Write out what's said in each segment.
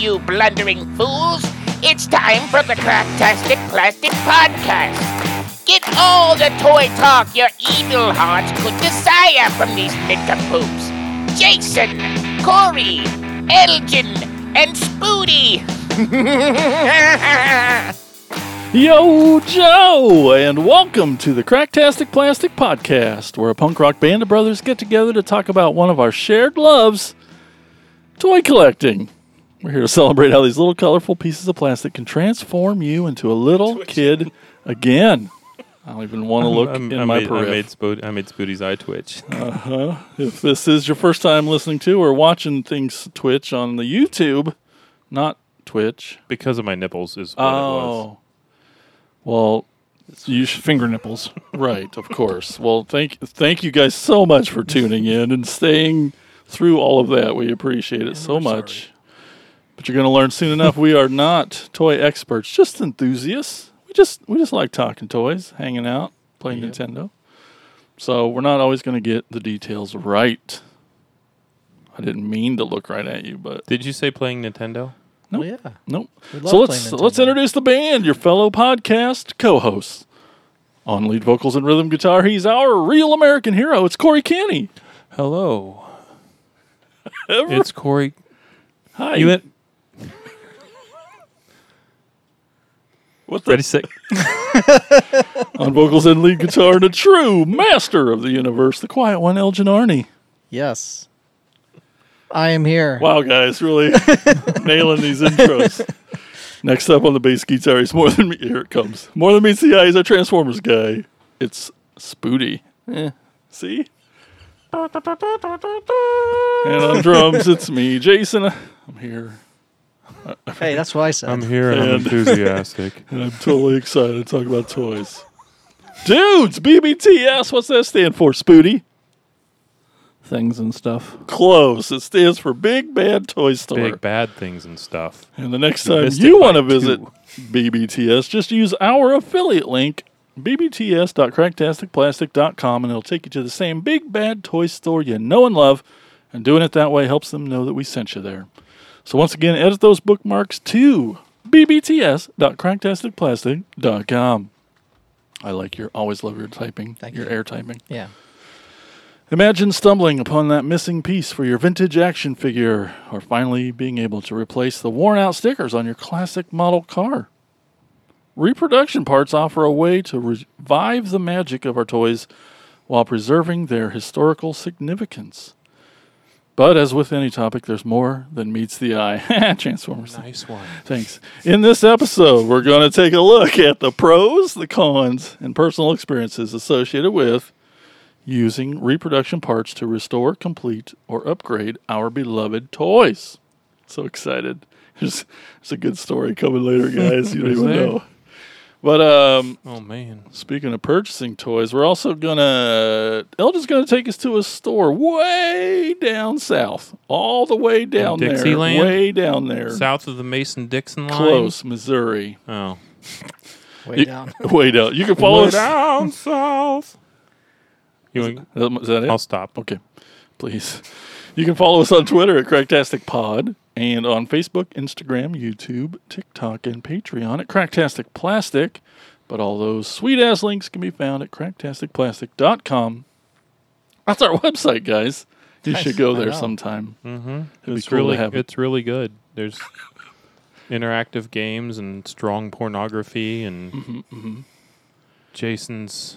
You blundering fools. It's time for the Cracktastic Plastic Podcast. Get all the toy talk your evil hearts could desire from these nincompoops. Jason, Corey, Elgin, and Spooty. Yo, Joe, and welcome to the Cracktastic Plastic Podcast, where a punk rock band of brothers get together to talk about one of our shared loves toy collecting. We're here to celebrate how these little colorful pieces of plastic can transform you into a little kid again. I don't even want to look I'm- in I my made, I made, Spood- I made Spooty's eye twitch. Uh-huh. If this is your first time listening to or watching things Twitch on the YouTube, not Twitch. because of my nipples is what it was. Oh. Well, You should finger nipples. right, of course. Well, thank thank you guys so much for tuning in and staying through all of that. We appreciate it so much. But you're going to learn soon enough we are not toy experts, just enthusiasts. We just we just like talking toys, hanging out, playing Nintendo. So, we're not always going to get the details right. I didn't mean to look right at you, but Did you say playing Nintendo? Nope. Well, yeah. Nope. Love So let's let's introduce the band, your fellow podcast co-hosts. On lead vocals and rhythm guitar, he's our real American hero. It's Corey Kenny. Hello, Ever- it's Corey. Hi. You what the, ready, sick. on vocals and lead guitar, and a true master of the universe, the quiet one, Elgin Arney. Yes. I am here. Wow, guys, really nailing these intros. Next up on the bass guitar, he's more than me. Here it comes. More than meets the eye. He's our Transformers guy. It's Spooty. Eh, see? And on drums, it's me, Jason. I'm here. Hey, that's what I said. I'm here and I'm And- enthusiastic. And I'm totally excited to talk about toys. Dudes, BBTS, what's that stand for, Spooty? Things and stuff. Close. It stands for Big Bad Toy Store. Big bad things and stuff. And the next You time missed you it want to visit. BBTS, just use our affiliate link, bbts.cracktasticplastic.com, and it'll take you to the same big bad toy store you know and love. And doing it that way helps them know that we sent you there. So once again, edit those bookmarks to bbts.cracktasticplastic.com. I like your always love your typing, Thank your you. air typing. yeah. Imagine stumbling upon that missing piece for your vintage action figure, or finally being able to replace the worn out stickers on your classic model car. Reproduction parts offer a way to revive the magic of our toys while preserving their historical significance. But as with any topic, there's more than meets the eye. Transformers. Nice one. Thanks. In this episode, we're going to take a look at the pros, the cons, and personal experiences associated with using reproduction parts to restore, complete, or upgrade our beloved toys. So excited. There's, there's a good story coming later, guys. You don't even know. But um, Oh man. speaking of purchasing toys, we're also gonna Elgin's gonna take us to a store way down south, all the way down there, Dixieland? way down there, South of the Mason Dixon line. close, Missouri. Oh. Way You- down. Way down. You can follow us. down south. You want, Is that it? I'll stop. Okay, please. You can follow us on Twitter at Cracktastic Pod and on Facebook, Instagram, YouTube, TikTok, and Patreon at Cracktastic Plastic. But all those sweet ass links can be found at cracktasticplastic.com. That's our website, guys. You Nice. should go there sometime. Mm-hmm. It'd be It's cool to really have it. it's really good. There's interactive games and strong pornography and Mm-hmm, Jason's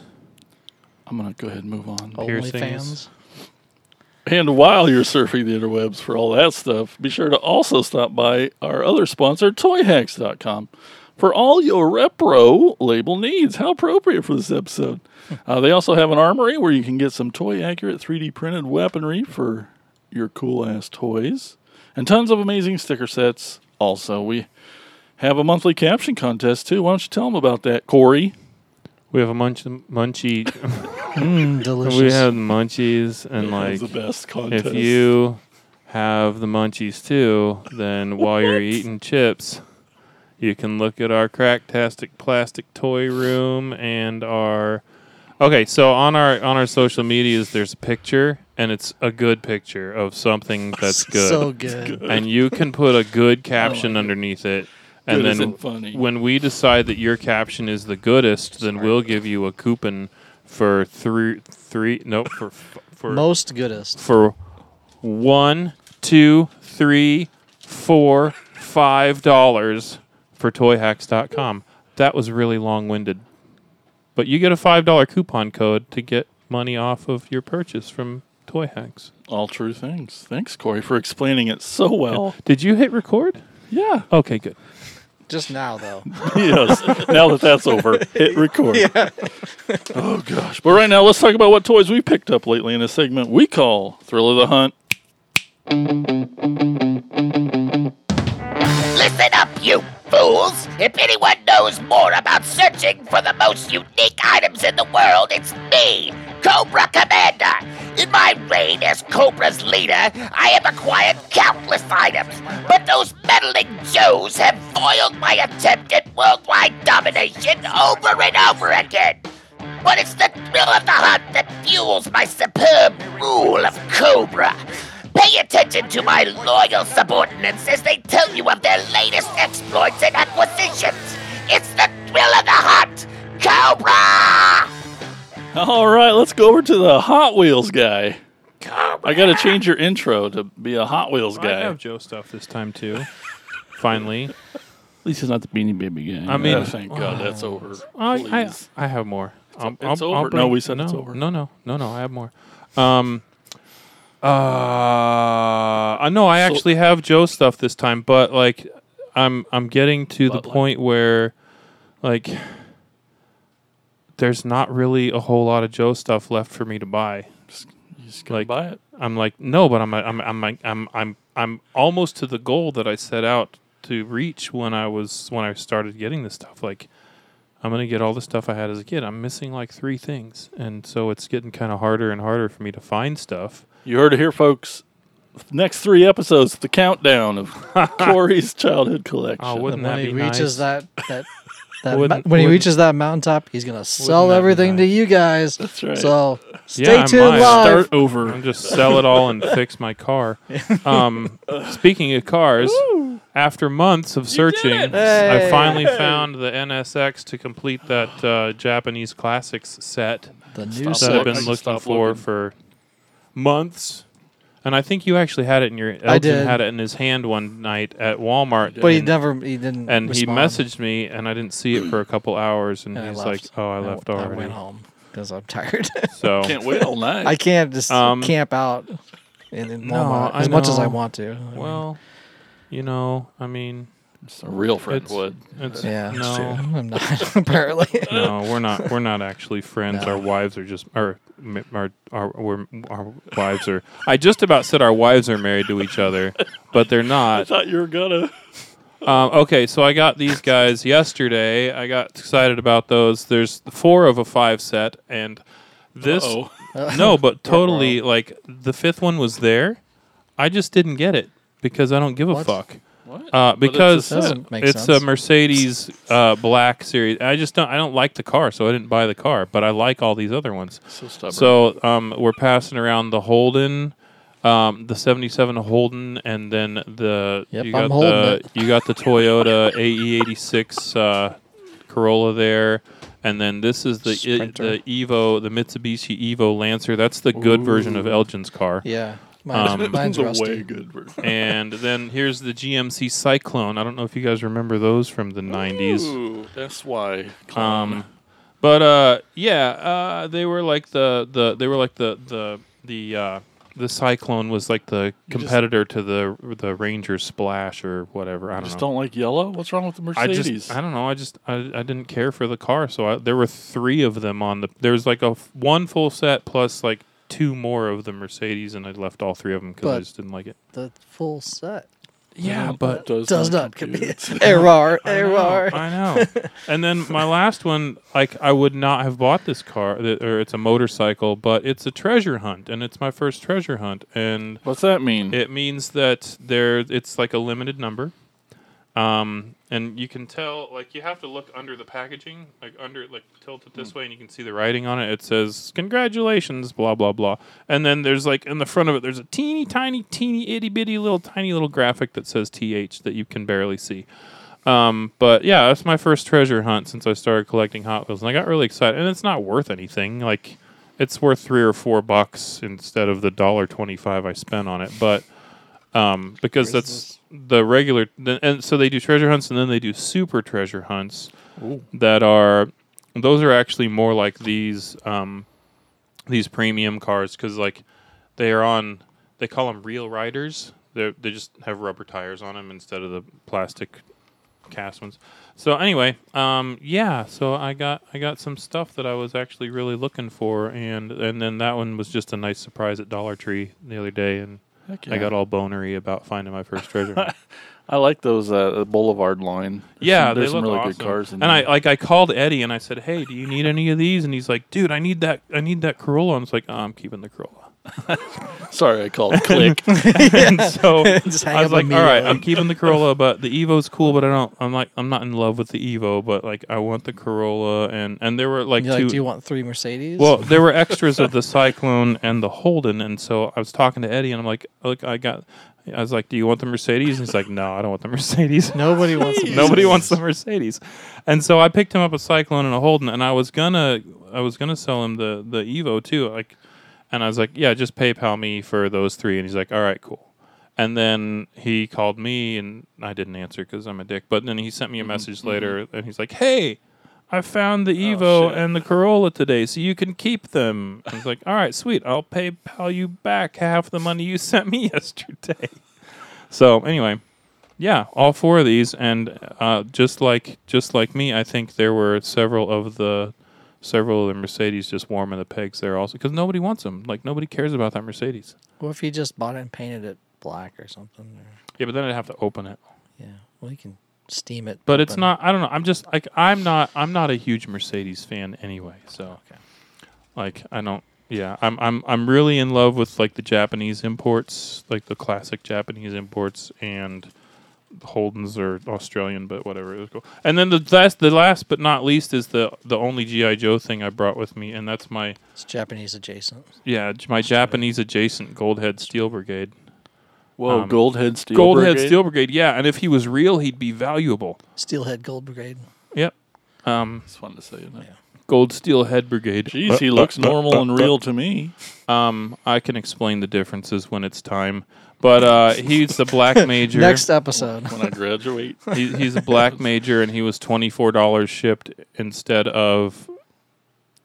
I'm gonna go ahead and move on. Piercings. OnlyFans. And while you're surfing the interwebs for all that stuff, be sure to also stop by our other sponsor, ToyHacks.com, for all your repro label needs. How appropriate for this episode. Uh, they also have an armory where you can get some toy accurate 3D printed weaponry for your cool ass toys, and tons of amazing sticker sets. Also, we have a monthly caption contest too. Why don't you tell them about that, Corey? We have a munch munchie. Mm, delicious. we have munchies and That's like the best contest. if you have the munchies too, then while you're eating chips, you can look at our cracktastic plastic toy room and our Okay, so on our on our social medias there's a picture and it's a good picture of something that's good. So good. and you can put a good caption underneath it. And then funny. when we decide that your caption is the goodest, then we'll give you a coupon for three, three, no, for f- for Most goodest. for one, two, three, four, five dollars for toyhacks.com. That was really long winded. But you get a five dollar coupon code to get money off of your purchase from Toy Hacks. All true things. Thanks, Corey, for explaining it so well. Did you hit record? Yeah. Okay, good. Just now, though. yes. Now that that's over, hit record. oh gosh. But right now, let's talk about what toys we picked up lately in a segment we call "Thrill of the Hunt." Listen up, you fools! If anyone knows more about searching for the most unique items in the world, it's me, Cobra Commander. In my reign as Cobra's leader, I have acquired countless items, but those meddling Joes have foiled my attempt at worldwide domination over and over again. But it's the thrill of the hunt that fuels my superb rule of Cobra. Pay attention to my loyal subordinates as they tell you of their latest exploits and acquisitions. It's the thrill of the hunt, Cobra! All right, let's go over to the Hot Wheels guy. I got to change your intro to be a Hot Wheels guy. I guy. have Joe stuff this time too. Finally, At least it's not the Beanie Baby guy. I mean- Oh, thank God that's over. I, I, Please. I have more. I'll, it's I'll- over. I'll No, we said it's no, over. No, no, no, no. I have more. Um. Uh. I know I So- actually have Joe stuff this time, but like, I'm I'm getting to the Bud Light. point where, like, there's not really a whole lot of Joe stuff left for me to buy. You just gotta like- buy it. I'm like, no, but I'm I'm I'm I'm I'm I'm, I'm almost to the goal that I set out to reach when I was when I started getting this stuff. Like, I'm gonna get all the stuff I had as a kid. I'm missing like three things, and so it's getting kind of harder and harder for me to find stuff. You heard it here, folks. Next three episodes, the countdown of Corey's childhood collection. Oh, wouldn't when that he be reaches nice? that that, that Wouldn't- mo- when he reaches that mountaintop, he's gonna sell that be everything to you guys. That's right. So stay Yeah, tuned live. Start over. I'm just sell it all and fix my car. Um, speaking of cars, after months of searching, it. I Hey. finally found the NSX to complete that uh, Japanese classics set. the new Stop that I've set. look. I been looking for looking. for months. And I think you actually had it in your Elgin I did. had it in his hand one night at Walmart. But he never he didn't. and he messaged me and I didn't see it for a couple hours and, And he's like, "Oh, I left I already." went home because I'm tired. So Can't wait all night. I can't just Um, camp out in, in Walmart I as much as I want to. I mean, well, you know, I mean, It's a real friend it's- would. it's yeah, no, true. I'm not apparently. no, we're not. We're not actually friends. No. Our wives are just, or m- our, our, our wives are. I just about said our wives are married to each other, but they're not. I thought you were gonna. Um, okay, so I got these guys yesterday. I got excited about those. There's four of a five set, and this Oh, no, but totally like the fifth one was there. I just didn't get it because I don't give a What? fuck. What? Uh, But it's a because set. Doesn't make it's sense. a Mercedes uh, black series. I just don't. I don't like the car, so I didn't buy the car. But I like all these other ones. So stubborn. So um, we're passing around the Holden, um, the '77 Holden, and then the Yep, you I'm got holding the it. you got the Toyota AE86 uh, Corolla there, and then this is the i- Sprinter. the Evo, the Mitsubishi Evo Lancer. That's the good version of Elgin's car. yeah, mine's, Um, mine's the rusty. way good version. And then here's the GMC Cyclone. I don't know if you guys remember those from the '90s. Ooh, that's why. Um, but uh, yeah, uh, they were like the, the they were like the the the uh, the Cyclone was like the just- competitor to the the Ranger Splash or whatever. I I don't just know. don't like yellow. What's wrong with the I Mercedes? just I don't know. I just I, I didn't care for the car, so I, there were three of them on the. There was like a f- one full set plus like two more of the Mercedes, and I left all three of them because I But- just didn't like it. The full set Yeah, That but does, does not not compute. compute. Error, I know, error. I know. and then my last one, like I would not have bought this car, th- or it's a motorcycle, but it's a treasure hunt, and it's my first treasure hunt, and What's that mean? it means that there, it's like a limited number, Um, and you can tell, like, you have to look under the packaging, like under, like, tilt it this way, and you can see the writing on it. It says, "Congratulations," blah blah blah. And then there's like in the front of it, there's a teeny tiny, teeny itty bitty little tiny little graphic that says "TH" that you can barely see. Um, but yeah, that's my first treasure hunt since I started collecting Hot Wheels, and I got really excited. And it's not worth anything. Like, it's worth three or four bucks instead of the dollar twenty-five I spent on it. But um, because that's the regular, and so they do treasure hunts, and then they do super treasure hunts that are those are actually more like these um, these premium cars because like they are on they call them real riders. They they just have rubber tires on them instead of the plastic cast ones. So anyway, um, yeah. So I got I got some stuff that I was actually really looking for, and and then that one was just a nice surprise at Dollar Tree the other day, and Heck I got all bonery about finding my first treasure. I like those uh, Boulevard line. There's yeah, some, there's they some look really awesome. good cars. In and I there. like I called Eddie and I said, "Hey, do you need any of these?" And he's like, "Dude, I need that. I need that Corolla." I was like, oh, "I'm keeping the Corolla." Sorry, I called Click. and so Just hang I was up like, "All right. I'm keeping the Corolla, but the Evo's cool, but I don't. I'm like, I'm not in love with the Evo, but like, I want the Corolla." And and there were like You're two. like, do you want three Mercedes? well, there were extras of the Cyclone and the Holden, and so I was talking to Eddie, and I'm like, "Look, I got." I was like, "Do you want the Mercedes?" And he's like, "No, I don't want the Mercedes." nobody wants. a Nobody wants the Mercedes, and so I picked him up a Cyclone and a Holden, and I was gonna, I was gonna sell him the the Evo too, like, and I was like, yeah, just PayPal me for those three, and he's like, all right, cool. And then he called me, and I didn't answer because I'm a dick. But then he sent me a message later, and he's like, hey. I found the Evo shit. and the Corolla today, so you can keep them. I was like, "All right, sweet. I'll PayPal you back half the money you sent me yesterday." So anyway, yeah, all four of these, and uh, just like just like me, I think there were several of the several of the Mercedes just warming the pegs there also because nobody wants them. Like nobody cares about that Mercedes. Well, if you just bought it and painted it black or something? Or, Yeah, but then I'd have to open it. yeah. Well, you can steam it. But it's not. I don't know. I'm just like I'm not. I'm not a huge Mercedes fan anyway. So, Okay. like I don't. Yeah, I'm. I'm. I'm really in love with like the Japanese imports, like the classic Japanese imports, and Holdens are Australian, but whatever. It was cool. And then the last, the last but not least, is the the only GI Joe thing I brought with me, and that's my It's Japanese adjacent. yeah my Japanese adjacent Goldhead Steel Brigade. Whoa, Um, Goldhead Steel. Brigade. Goldhead Brigade? Steel Brigade, yeah. And if he was real, he'd be valuable. Steelhead Gold Brigade. Yep. Um, It's fun to say, isn't it? Yeah. Gold Steel Head Brigade. Jeez, he looks normal and real to me. Um, I can explain the differences when it's time. But uh, he's the black major. Next episode. When I graduate, He, he's a black major, and he was twenty four dollars shipped instead of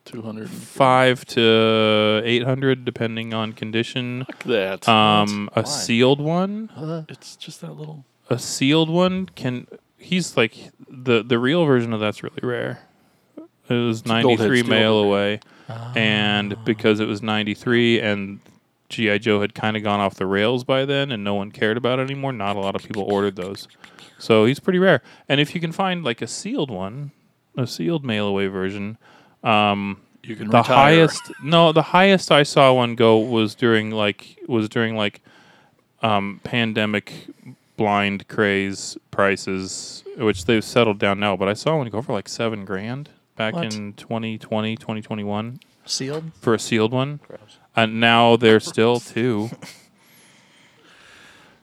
two hundred. five to eight hundred, depending on condition. Fuck that. Um, a Why? sealed one, Uh, it's just that little. a sealed one can. He's like the the real version of that's really rare. It was a Goldhead ninety three Steel mail Brigade. away. and because it was 93 and GI Joe had kind of gone off the rails by then and no one cared about it anymore, not a lot of people ordered those. So he's pretty rare. And if you can find like a sealed one, a sealed mail away version, um, You can the retire. highest no, the highest I saw one go was during like was during like um, pandemic blind craze prices, which they've settled down now. But I saw one go for like seven grand back What? in 2020, 2021 sealed. for a sealed one, and now they're still two.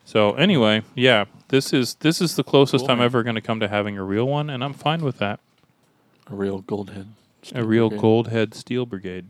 So anyway, yeah, this is this is the closest Cool, I'm ever going to come to having a real one, and I'm fine with that. A real Goldhead. A Steel real Brigade. gold head steel brigade.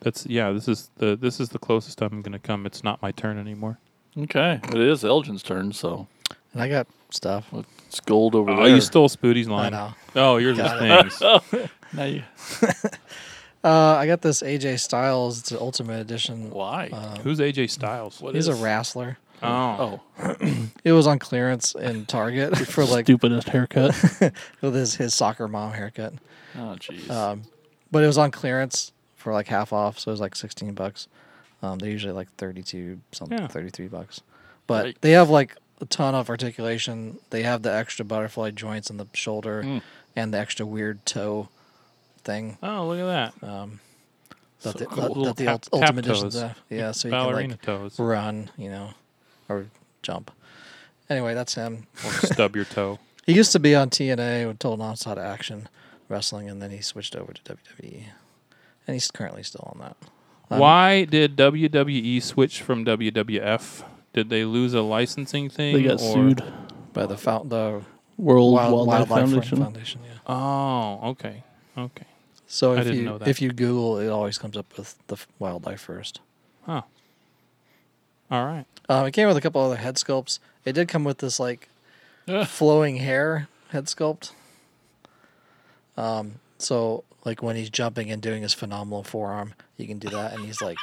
That's yeah. This is the this is the closest I'm going to come. It's not my turn anymore. Okay, it is Elgin's turn, so And I got stuff. it's gold over Oh, there. Oh, you stole Spooty's I line. know. Oh, yours Got is things. Now you- Uh, I got this AJ Styles. It's an Ultimate Edition. Why? Uh, Who's AJ Styles? What he's is- a wrestler. Oh, Oh, It was on clearance in Target for like Stupidest haircut. with his, his soccer mom haircut. oh, jeez. Um, but it was on clearance for like half off, so it was like sixteen bucks. Um, they're usually like thirty-two, something, Yeah. thirty-three bucks. But Right. they have like a ton of articulation. They have the extra butterfly joints in the shoulder Mm. and the extra weird toe thing. oh, look at that. Um, that So the, cool. that, that the Tap- ult- tap ultimate edition toes. stuff. Yeah, so you can like toes. run, you know, or jump. Anyway, that's him. Or stub your toe. He used to be on TNA with Total Nonstop Action Wrestling, and then he switched over to WWE, and he's currently still on that. Um, Why did WWE switch from WWF? Did they lose a licensing thing? They got or- sued. By the found the World Wild, Wildlife, Wildlife Foundation. Foundation. Yeah. Oh, okay, okay. So if you if you Google, it always comes up with the wildlife first. Huh. All right. Um, it came with a couple other head sculpts. It did come with this like Yeah. flowing hair head sculpt. Um, so like when he's jumping and doing his phenomenal forearm, you can do that, and he's like,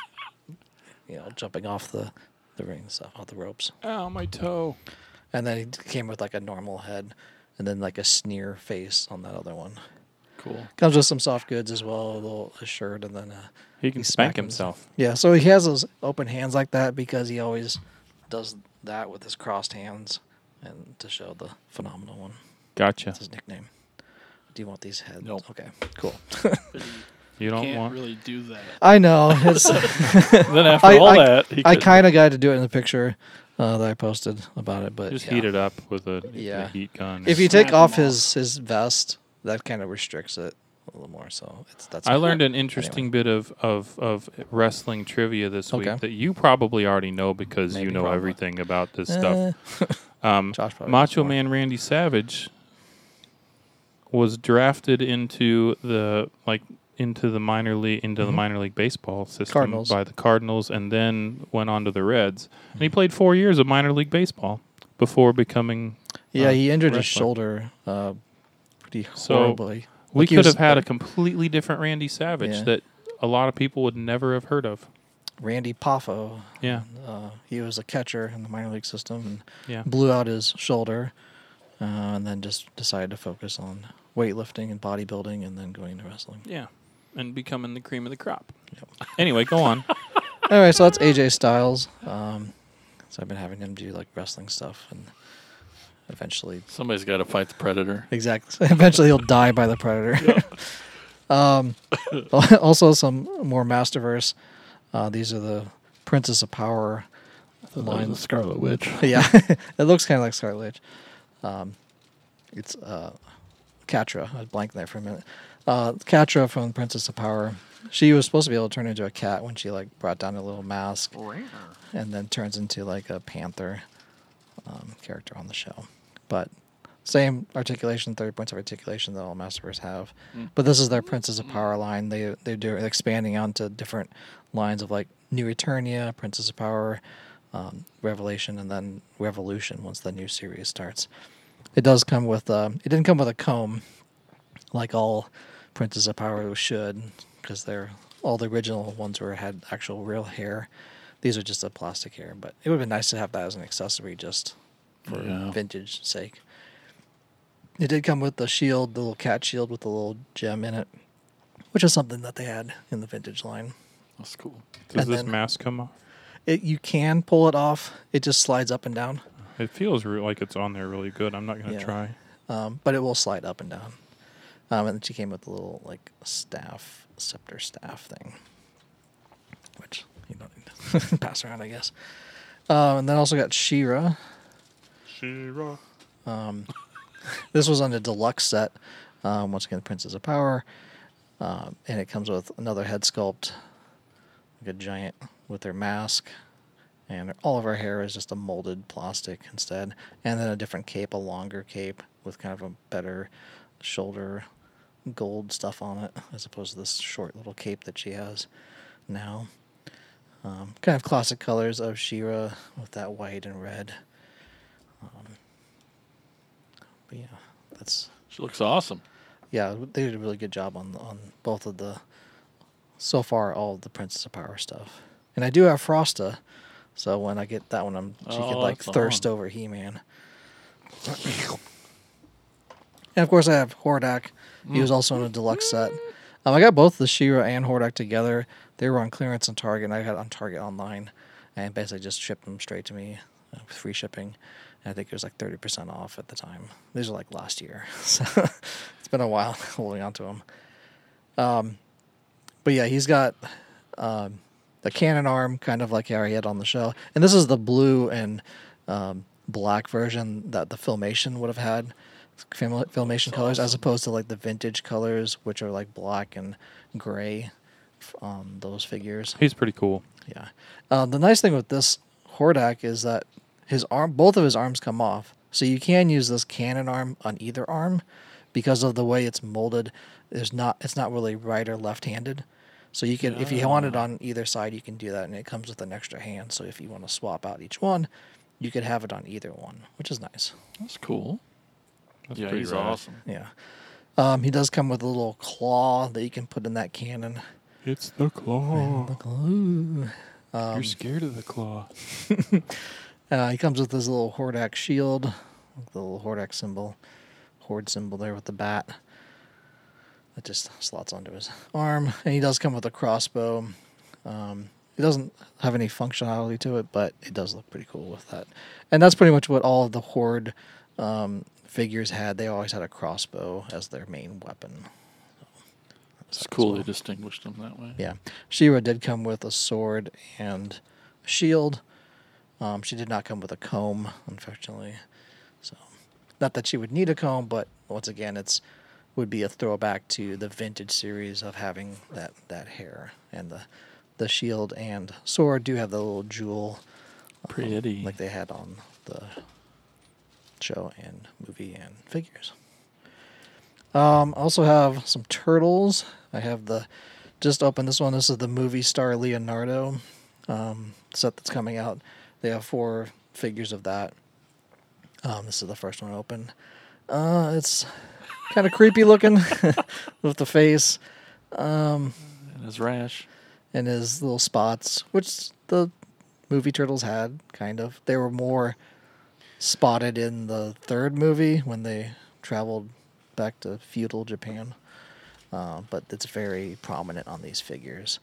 you know, jumping off the the ring stuff, off the ropes. Ow, my toe. And then he came with like a normal head, and then like a sneer face on that other one. Cool. Comes with some soft goods as well, a little a shirt, and then uh, He can He's spank smacking himself. Yeah, so he has those open hands like that because he always does that with his crossed hands and to show the phenomenal one. Gotcha. That's his nickname. Do you want these heads? Nope. Okay, cool. You don't Can't want. really do that. I know. It's, then after I- all I- that, he I kind of got to do it in the picture uh, that I posted about it, but Just yeah. heat it up with a, a heat gun. If you take take 'em off off. his his vest, that kind of restricts it a little more. So it's that's. I learned an interesting bit of, of, of wrestling trivia this Okay. week that you probably already know because you know probably. everything about this Uh, stuff. Um, Josh Macho. Man Randy Savage was drafted into the like into the minor league into the Mhm. minor league baseball system Cardinals. by the Cardinals and then went on to the Reds. And he played 4 years of minor league baseball before becoming Yeah, uh, he injured his shoulder uh, pretty So. We Like could have had a completely different Randy Savage Yeah. that a lot of people would never have heard of. Randy Poffo. Yeah. Uh, he was a catcher in the minor league system and Yeah. blew out his shoulder, uh, and then just decided to focus on weightlifting and bodybuilding, and then going into wrestling. Yeah. And becoming the cream of the crop. Yep. Anyway, go on. Anyway, so that's AJ Styles. Um, so I've been having him do like wrestling stuff, and eventually, Somebody's got to fight the predator. exactly, eventually he'll die by the predator. um, also some more Masterverse. Uh, these are the Princess of Power I thought Line. the Scarlet Witch. yeah, it looks kind of like Scarlet Witch. Um, it's uh, Catra. I blanked there for a minute. Uh, Catra from Princess of Power. She was supposed to be able to turn into a cat when she like brought down a little mask, and then turns into like a panther um, character on the show. But same articulation, thirty points of articulation that all Masterverse have. But this is their Princess of Power line. They they do expanding onto different lines of like New Eternia, Princess of Power, um, Revelation, and then Revolution once the new series starts. It does come with um, it didn't come with a comb, like all Princess of Power should, because they're all the original ones were had actual real hair. These are just a plastic hair, but it would have been nice to have that as an accessory just for Yeah. vintage sake. It did come with the shield, the little cat shield with the little gem in it, which is something that they had in the vintage line. That's cool. Does And this then- mask come off? It you can pull it off. It just slides up and down, It feels re- like it's on there really good. I'm not going to Yeah. try. um, but it will slide up and down. Um, and then she came with a little like staff, scepter staff thing, which you don't need to pass around, I guess. Um, and then also got She-Ra. She-Ra. Um, this was on the deluxe set. Um, once again, Princess of Power, um, and it comes with another head sculpt, like a giant with their mask, and all of her hair is just a molded plastic instead, and then a different cape, a longer cape with kind of a better shoulder gold stuff on it, as opposed to this short little cape that she has now. Um, kind of classic colors of She-Ra with that white and red. Um, but yeah, that's She looks awesome. yeah. They did a really good job on on both of the so far all of the Princess of Power stuff. And I do have Frosta, so when I get that one, I'm she could Oh, like thirst over He Man. and of course, I have Hordak. He was also in a deluxe set. Um, I got both the She-Ra and Hordak together. They were on clearance on Target, and I got on Target online, and basically just shipped them straight to me, uh, with free shipping. I think it was like thirty percent off at the time. These are like last year, so it's been a while holding on to them. Um, but yeah, he's got um, the cannon arm, kind of like how he had on the show, and this is the blue and um, black version that the filmation would have had film, filmation colors as opposed to like the vintage colors which are like black and gray on those figures He's pretty cool. yeah uh, the nice thing with this hordak is that his arm both of his arms come off so you can use this cannon arm on either arm because of the way it's molded there's not it's not really right or left handed so you can if you want it on either side you can do that and it comes with an extra hand so if you want to swap out each one you could have it on either one which is nice That's cool. That's yeah, pretty he's rad. awesome. yeah um, he does come with a little claw that you can put in that cannon It's the claw. Ooh. You're scared of the claw. Uh, he comes with his little Hordak shield, the little Hordak symbol, Horde symbol there with the bat. That just slots onto his arm, and he does come with a crossbow. Um, it doesn't have any functionality to it, but it does look pretty cool with that. And that's pretty much what all of the Horde um, figures had. They always had a crossbow as their main weapon. It's cool they distinguished them that way. Yeah, She-Ra did come with a sword and a shield. Um, she did not come with a comb, unfortunately. So, not that she would need a comb, but once again, it's would be a throwback to the vintage series of having that that hair and the the shield and sword do have the little jewel um, Pretty. like they had on the show and movie and figures. Um, I also have some turtles. I have the just opened this one. This is the movie star Leonardo um, set that's coming out. They have four figures of that. Um, this is the first one open. Uh, it's kind of creepy looking with the face and his rash. and his little spots, which the movie turtles had kind of. They were more spotted in the third movie when they traveled back to feudal Japan, uh, but it's very prominent on these figures.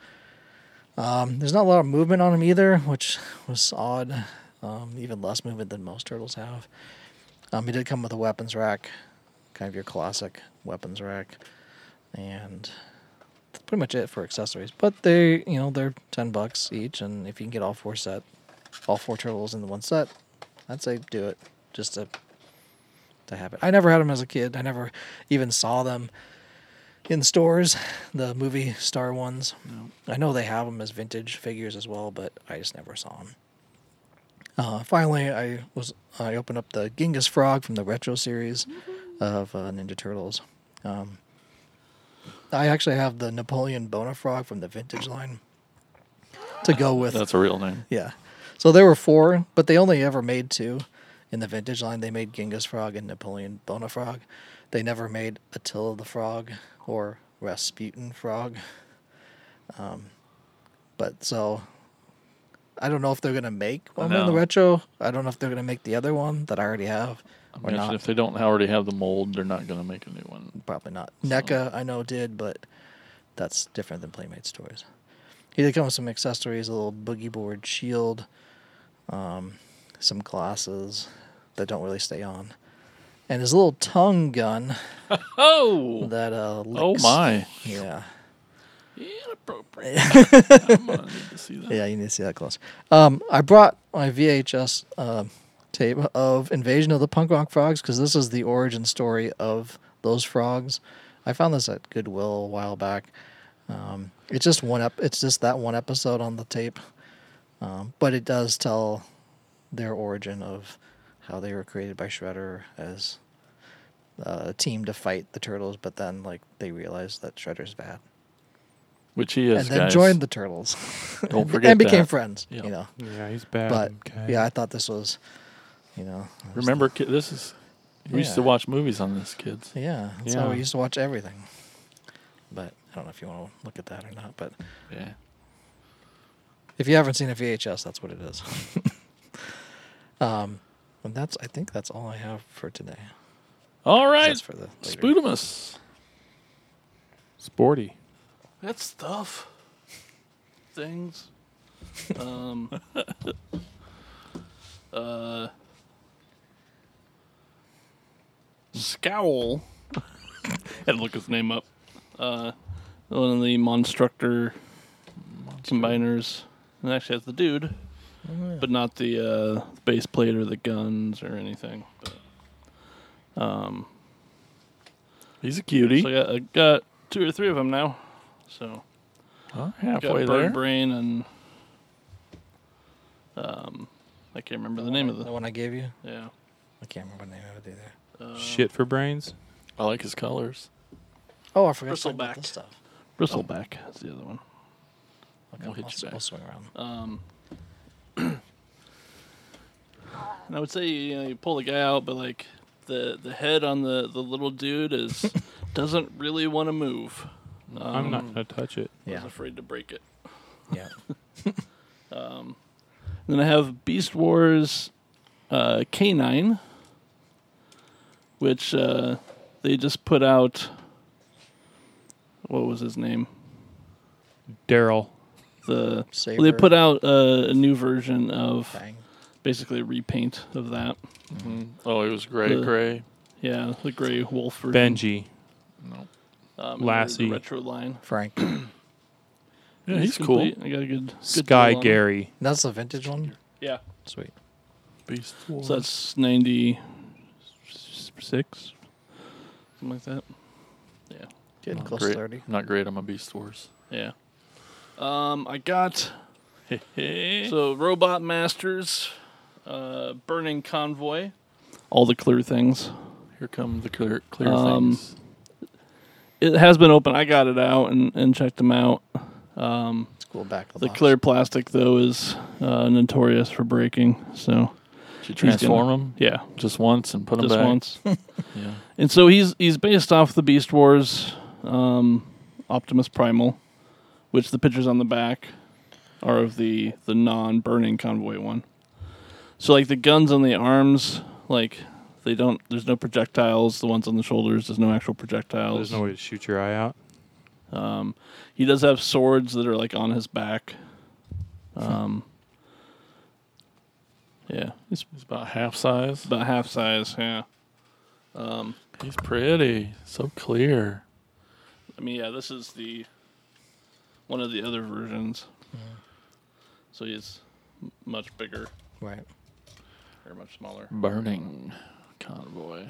Um, there's not a lot of movement on him either, which was odd. Um, even less movement than most turtles have. Um, he did come with a weapons rack, kind of your classic weapons rack, and that's pretty much it for accessories. But they, you know, they're ten bucks each, and if you can get all four set, all four turtles in the one set, I'd say do it just to to have it. I never had them as a kid. I never even saw them in stores, the movie star ones. I know they have them as vintage figures as well, but I just never saw them. Uh, finally, I was I opened up the Genghis Frog from the retro series of uh, Ninja Turtles. Um, I actually have the Napoleon Bonafrog from the vintage line to go with. That's a real name. Yeah. So there were four, but they only ever made two in the vintage line. They made Genghis Frog and Napoleon Bonafrog. They never made Attila the Frog or Rasputin Frog. Um, but so I don't know if they're gonna make one in the retro. I don't know if they're gonna make the other one that I already have or not. if they don't already have the mold, they're not going to make a new one. Probably not. NECA, I know, did, but that's different than Playmates toys. He did come with some accessories, a little boogie board shield, um, some glasses that don't really stay on, and his little tongue gun Oh, that uh. oh my! Yeah, Inappropriate. I'm gonna need to see that. yeah, you need to see that close. Um, I brought my VHS uh, tape of Invasion of the Punk Rock Frogs because this is the origin story of those frogs. I found this at Goodwill a while back. Um, it's just one ep- It's just that one episode on the tape, um, but it does tell their origin of how they were created by Shredder as uh, a team to fight the turtles, but then like they realized that Shredder's bad, Which he is, and then guys. joined the turtles. Don't and forget became that. friends. Yeah. You know, Yeah, he's bad. but okay. yeah, I thought this was, you know, Remember, ki- this is. We used to watch movies on this, kids. Yeah, that's how we used to watch everything. But I don't know if you want to look at that or not. But Yeah. if you haven't seen a VHS, that's what it is. um, and that's I think that's all I have for today. All right, That's for the later. Spudamus. Sporty. That stuff. Things. Um. uh. Scowl. Had to look his name up. Uh, one of the Monstructor combiners. And actually has the dude. but not the uh, base plate or the guns or anything. But, um, He's a cutie. so I got, I got two or three of them now. So Oh, got halfway Bird there. Brain and um, I can't remember the name of the the one I gave you. yeah. I can't remember the name of it either. Uh, Shit for brains. I like his colors. Oh, I forgot to talk about Bristleback. this stuff. Bristleback is the other one. Okay, We'll hit I'll, you s- back. I'll swing around. Um, and I would say you, know, you pull the guy out, but like the the head on the the little dude is doesn't really want to move. I'm Um, not gonna touch it. I was Yeah, afraid to break it. yeah. Um, then I have Beast Wars uh, K9, which uh, they just put out. What was his name? Daryl. The Saber, well, they put out uh, a new version of bang. Basically a repaint of that. Mhm. Oh, it was gray, The- gray. Yeah, the gray wolf version. Benji. No. um, in Lassie. the retro line. Frank. Yeah, he's cool. complete. I got a good, good Sky deal on him. Gary. That's the vintage one. Yeah, Sweet. Beast Wars. so that's ninety six, something like that. Yeah. Getting Not close great. to thirty. Not great on my Beast Wars. Yeah. Um, I got so Robot Masters, uh, Burning Convoy, all the clear things. Here come the clear, clear Um, things. It has been open. I got it out and, and checked them out. Um, It's cool back of the, the clear plastic though is uh, notorious for breaking. So Did you he's gonna- transform them yeah, just once and put them just back? once. Yeah. And so he's he's based off the Beast Wars, um, Optimus Primal, which the pictures on the back are of the the non-burning convoy one. So like the guns on the arms, like they don't. There's no projectiles. The ones on the shoulders, there's no actual projectiles. There's no way to shoot your eye out. Um, he does have swords that are like on his back. Um, yeah, he's He's about half size. about half size. Yeah. Um, He's pretty. So clear. I mean, yeah, this is the one of the other versions. So he's m- much bigger Right. Or much smaller. Burning convoy.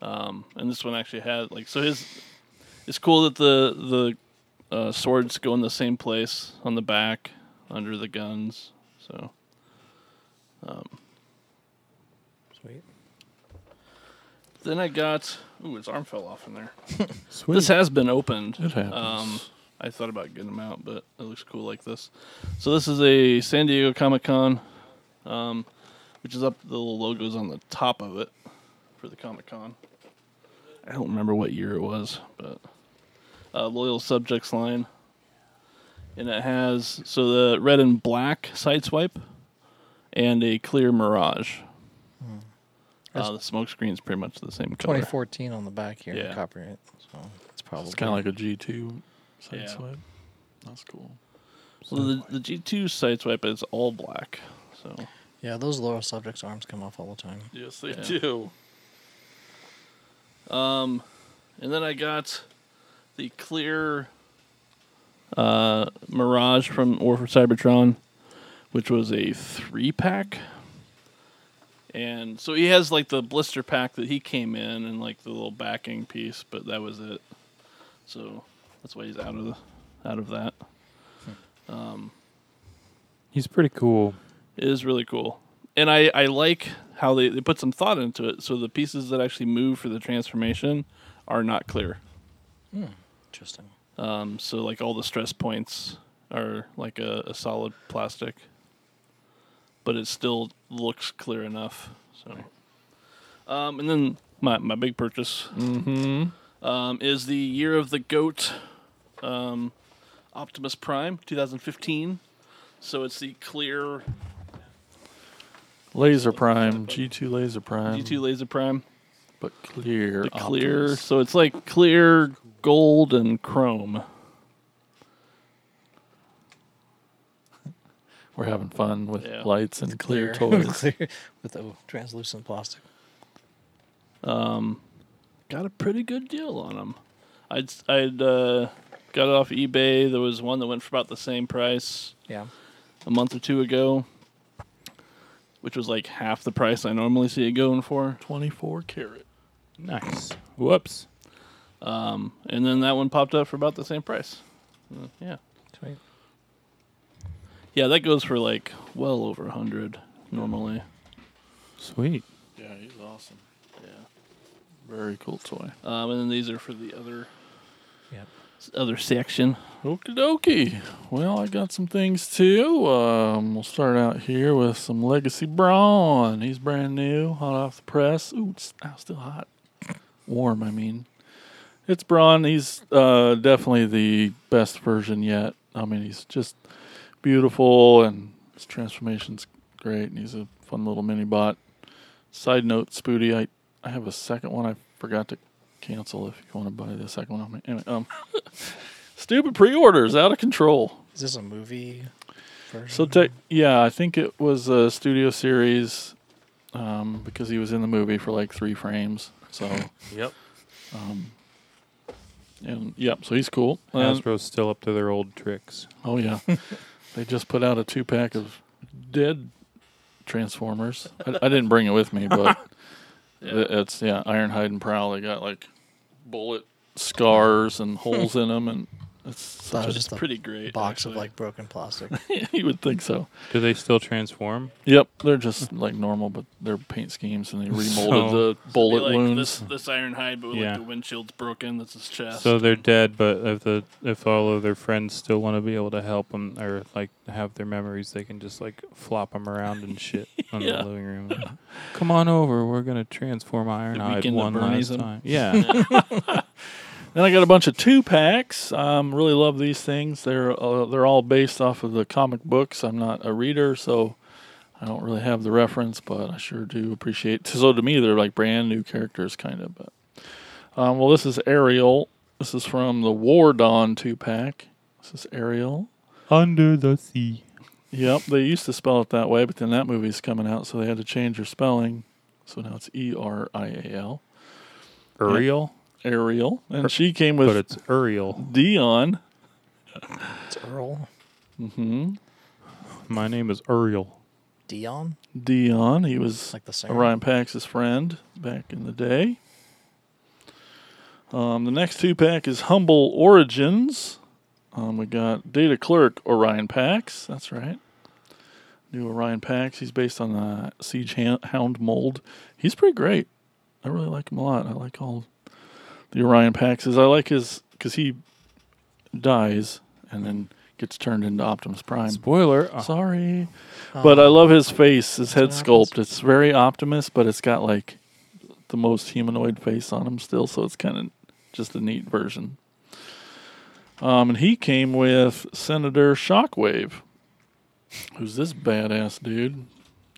Um, and this one actually had like so his. It's cool that the the uh, swords go in the same place on the back under the guns. So um, Sweet. then I got ooh his arm fell off in there. Sweet. This has been opened. It happens. Um, I thought about getting them out, but it looks cool like this. So this is a San Diego Comic Con, um, which is up. The little logos on the top of it for the Comic Con. I don't remember what year it was, but uh, loyal subjects line, and it has so the red and black side swipe, and a clear Mirage. Uh, the smoke screen is pretty much the same color. 2014 on the back here. Yeah. Copyright. So it's probably It's kind of like a G2 side Yeah. swipe. That's cool. So the the G two side swipe is all black. So yeah. Those loyal subjects arms come off all the time. Yes, they Yeah. do. Um, and then I got the clear uh, Mirage from War for Cybertron, which was a three pack. And so he has like the blister pack that he came in and like the little backing piece, but that was it. So that's why he's out of the, out of that. Um, He's pretty cool. It is really cool. And I, I like how they, they put some thought into it. So the pieces that actually move for the transformation are not clear. Interesting. Um, so like all the stress points are like a, a solid plastic, but it still looks clear enough. So, um, and then my my big purchase Mm-hmm. um, is the Year of the Goat um, Optimus Prime 2015. So it's the clear Laser Prime, G2 Laser Prime. G2 Laser Prime. But clear. The clear, Optimus. so it's like clear gold and chrome. We're having fun with Yeah. lights and clear, Clear. toys. Clear with the translucent plastic. Um, got a pretty good deal on them. I'd I'd uh, got it off eBay. There was one that went for about the same price Yeah. a month or two ago. Which was like half the price I normally see it going for. 24 karat. Nice. Whoops. Um, and then that one popped up for about the same price. Uh, yeah. Sweet. Yeah, that goes for like well over a hundred normally. Sweet. Yeah, he's awesome. Yeah, very cool toy. Um, and then these are for the other Yep. Other section. Okie dokie. Well, I got some things too. Um, we'll start out here with some Legacy Brawn. He's brand new, hot off the press. Ooh, it's oh, still hot. Warm, I mean. It's Brawn. He's uh, definitely the best version yet. I mean, he's just beautiful and his transformation's great. And he's a fun little mini bot. Side note, Spooty, I, I have a second one I forgot to cancel if you want to buy the second one. Anyway, um, stupid pre-orders out of control. Is this a movie version? So, te- yeah, I think it was a studio series um, because he was in the movie for like three frames. So, Yep. and yep, so he's cool. And- Hasbro's still up to their old tricks. oh yeah, they just put out a two-pack of dead Transformers. I, I didn't bring it with me, but it- it's yeah, Ironhide and Prowl. They got like bullet scars and holes in them, and it's such was just a pretty great box of like broken plastic. you would think so. Do they still transform? Yep, they're just like normal, but they're paint schemes, and they remolded So- the bullet like wounds. This, this iron hide, but Yeah. like the windshield's broken. That's his chest. So they're dead, but if the if all of their friends still want to be able to help them or like have their memories, they can just like flop them around and shit on Yeah. the living room. Come on over, we're gonna transform Ironhide weekend at one last them. time. Yeah, Then I got a bunch of two packs. Um, really love these things. They're uh, they're all based off of the comic books. I'm not a reader, so I don't really have the reference, but I sure do appreciate. So to me, they're like brand new characters, kind of. But um, well, this is Ariel. This is from the War Dawn two pack. This is Ariel. under the sea. Yep, they used to spell it that way, but then that movie's coming out, so they had to change their spelling. So now it's E R I A L. Uriel, Ariel, and she came with but it's Ariel. Dion. it's Earl Mm-hmm. My name is Ariel. Dion, Dion. He was like the singer. Orion Pax's friend back in the day. Um, the next two pack is Humble Origins. Um, we got Data Clerk Orion Pax. That's right. New Orion Pax. He's based on the Siege Hound mold. He's pretty great. I really like him a lot. I like all the Orion Paxes. I like his because he dies and then gets turned into Optimus Prime. Spoiler. uh, Sorry. Oh, But I love his face, his head what sculpt. It's very Optimus, but it's got like the most humanoid face on him still, so it's kind of just a neat version. Um, and he came with Senator Shockwave, who's this badass dude.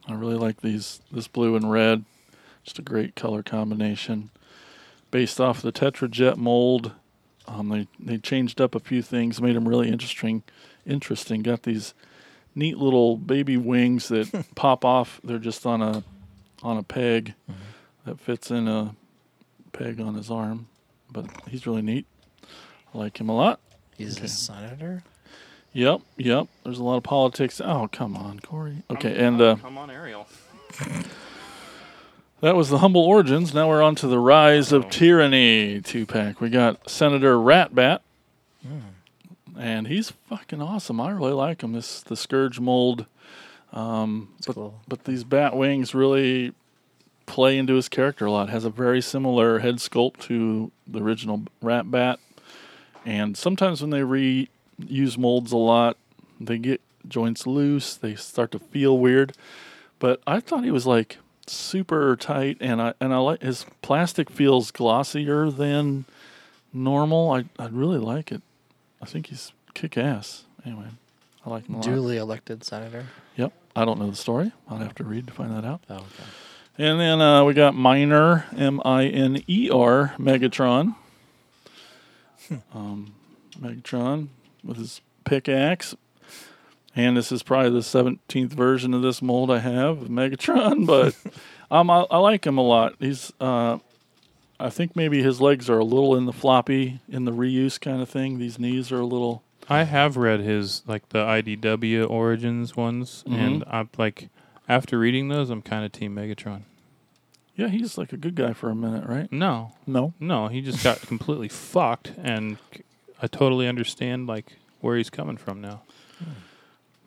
I really like these this blue and red. Just a great color combination. Based off the Tetrajet mold. Um, they they changed up a few things, made them really interesting. Interesting. Got these neat little baby wings that pop off. They're just on a on a peg that fits in a peg on his arm. But he's really neat. I like him a lot. He's Okay. a senator. Yep, yep. There's a lot of politics. Oh, come on, Corey. Okay, and uh, come on, Ariel. that was the humble origins. Now we're on to the rise of tyranny two pack. We got Senator Ratbat, and he's fucking awesome. I really like him. This the Scourge mold. Um, but cool. but these bat wings really play into his character a lot. Has a very similar head sculpt to the original Rat Bat, and sometimes when they reuse molds a lot, they get joints loose. They start to feel weird. But I thought he was like super tight, and I and I like his plastic feels glossier than normal. I I really like it. I think he's kick ass. Anyway, I like him a lot. Duly elected senator. Yep. I don't know the story. I'll have to read to find that out. Oh, okay. And then uh, we got Miner, M I N E R, Megatron. um, Megatron with his pickaxe. And this is probably the 17th version of this mold I have of Megatron, but um, I, I like him a lot. He's, uh, I think maybe his legs are a little in the floppy, in the reuse kind of thing. These knees are a little. I have read his like the IDW Origins ones, Mhm. and I'm like, After reading those, I'm kind of Team Megatron. Yeah, he's like a good guy for a minute, right? No, No. no, he just got completely fucked, and I totally understand like where he's coming from now.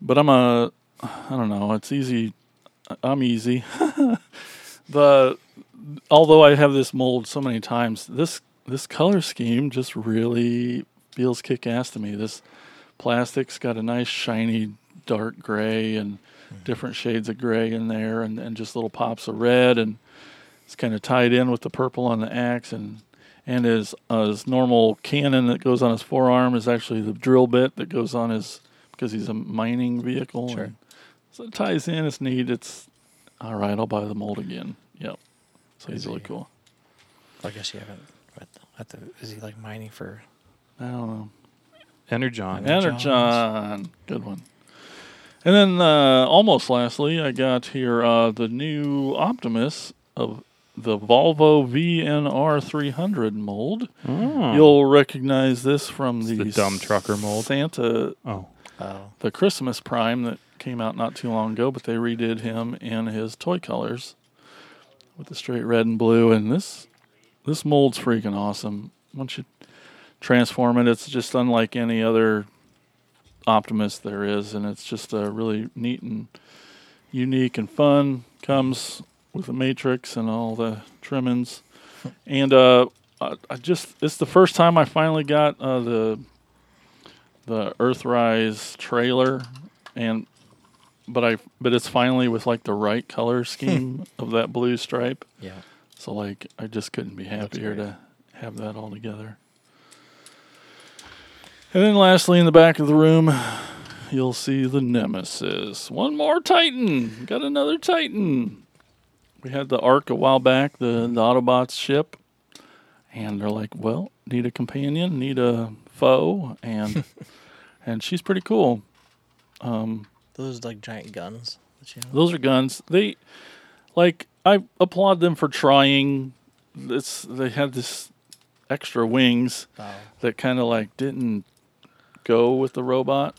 But I'm a, I don't know. It's easy. I'm easy. the although I have this mold so many times, this this color scheme just really feels kick ass to me. This plastic's got a nice shiny dark gray and different shades of gray in there, and, and just little pops of red, and it's kind of tied in with the purple on the axe and. And his uh, his normal cannon that goes on his forearm is actually the drill bit that goes on his because he's a mining vehicle. Sure. and So it ties in. It's neat. It's all right. I'll buy the mold again. Yep. So he's really Easy. cool. I guess you haven't. Read the, at the, is he like mining for? I don't know. Energon. Energon. Good one. And then uh, almost lastly, I got here uh, the new Optimus of the Volvo VNR 300 mold. Oh. You'll recognize this from the, the dumb trucker mold. Santa oh, Oh, the Christmas Prime that came out not too long ago, but they redid him in his toy colors with the straight red and blue. And this this mold's freaking awesome. Once you transform it, it's just unlike any other Optimus there is, and it's just uh, really neat and unique and fun. Comes with a matrix and all the trimmings, and uh, I, I just it's the first time I finally got uh, the the Earthrise trailer, and but I but it's finally with like the right color scheme of that blue stripe. yeah. So like I just couldn't be happier to have that all together. And then lastly in the back of the room, you'll see the Nemesis. One more Titan. Got another Titan. We had the Ark a while back, the, the Autobots ship. And they're like, well, need a companion, need a foe, and and she's pretty cool. Um, those like giant guns. That you have? Those are guns. They like I applaud them for trying. This they had this extra wings Oh, that kind of like didn't go with the robot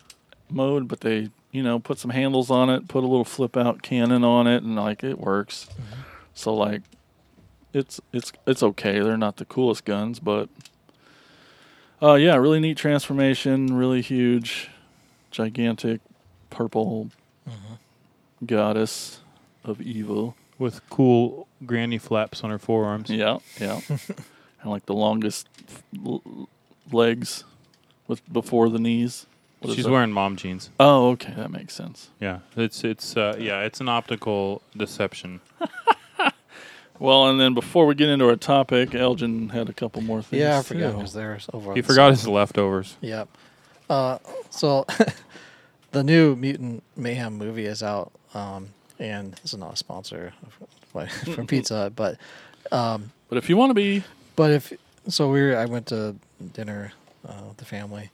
mode, but they you know put some handles on it, put a little flip out cannon on it, and like it works. Mm-hmm. So like it's it's it's okay. They're not the coolest guns, but uh yeah, really neat transformation, really huge, gigantic purple goddess of evil. with cool granny flaps on her forearms. Yeah, yeah. and like the longest l- legs with before the knees. What She's wearing mom jeans. Oh, okay, that makes sense. Yeah, it's it's uh, yeah, it's an optical deception. Well, and then before we get into our topic, Elgin had a couple more things. yeah, I forgot too. because there's over. He forgot side. his leftovers. Yep. Uh, so the new Mutant Mayhem movie is out, um, and this is not a sponsor of, from Pizza Hut, but um, But if you want to be, but if so, we were, I went to dinner uh, with the family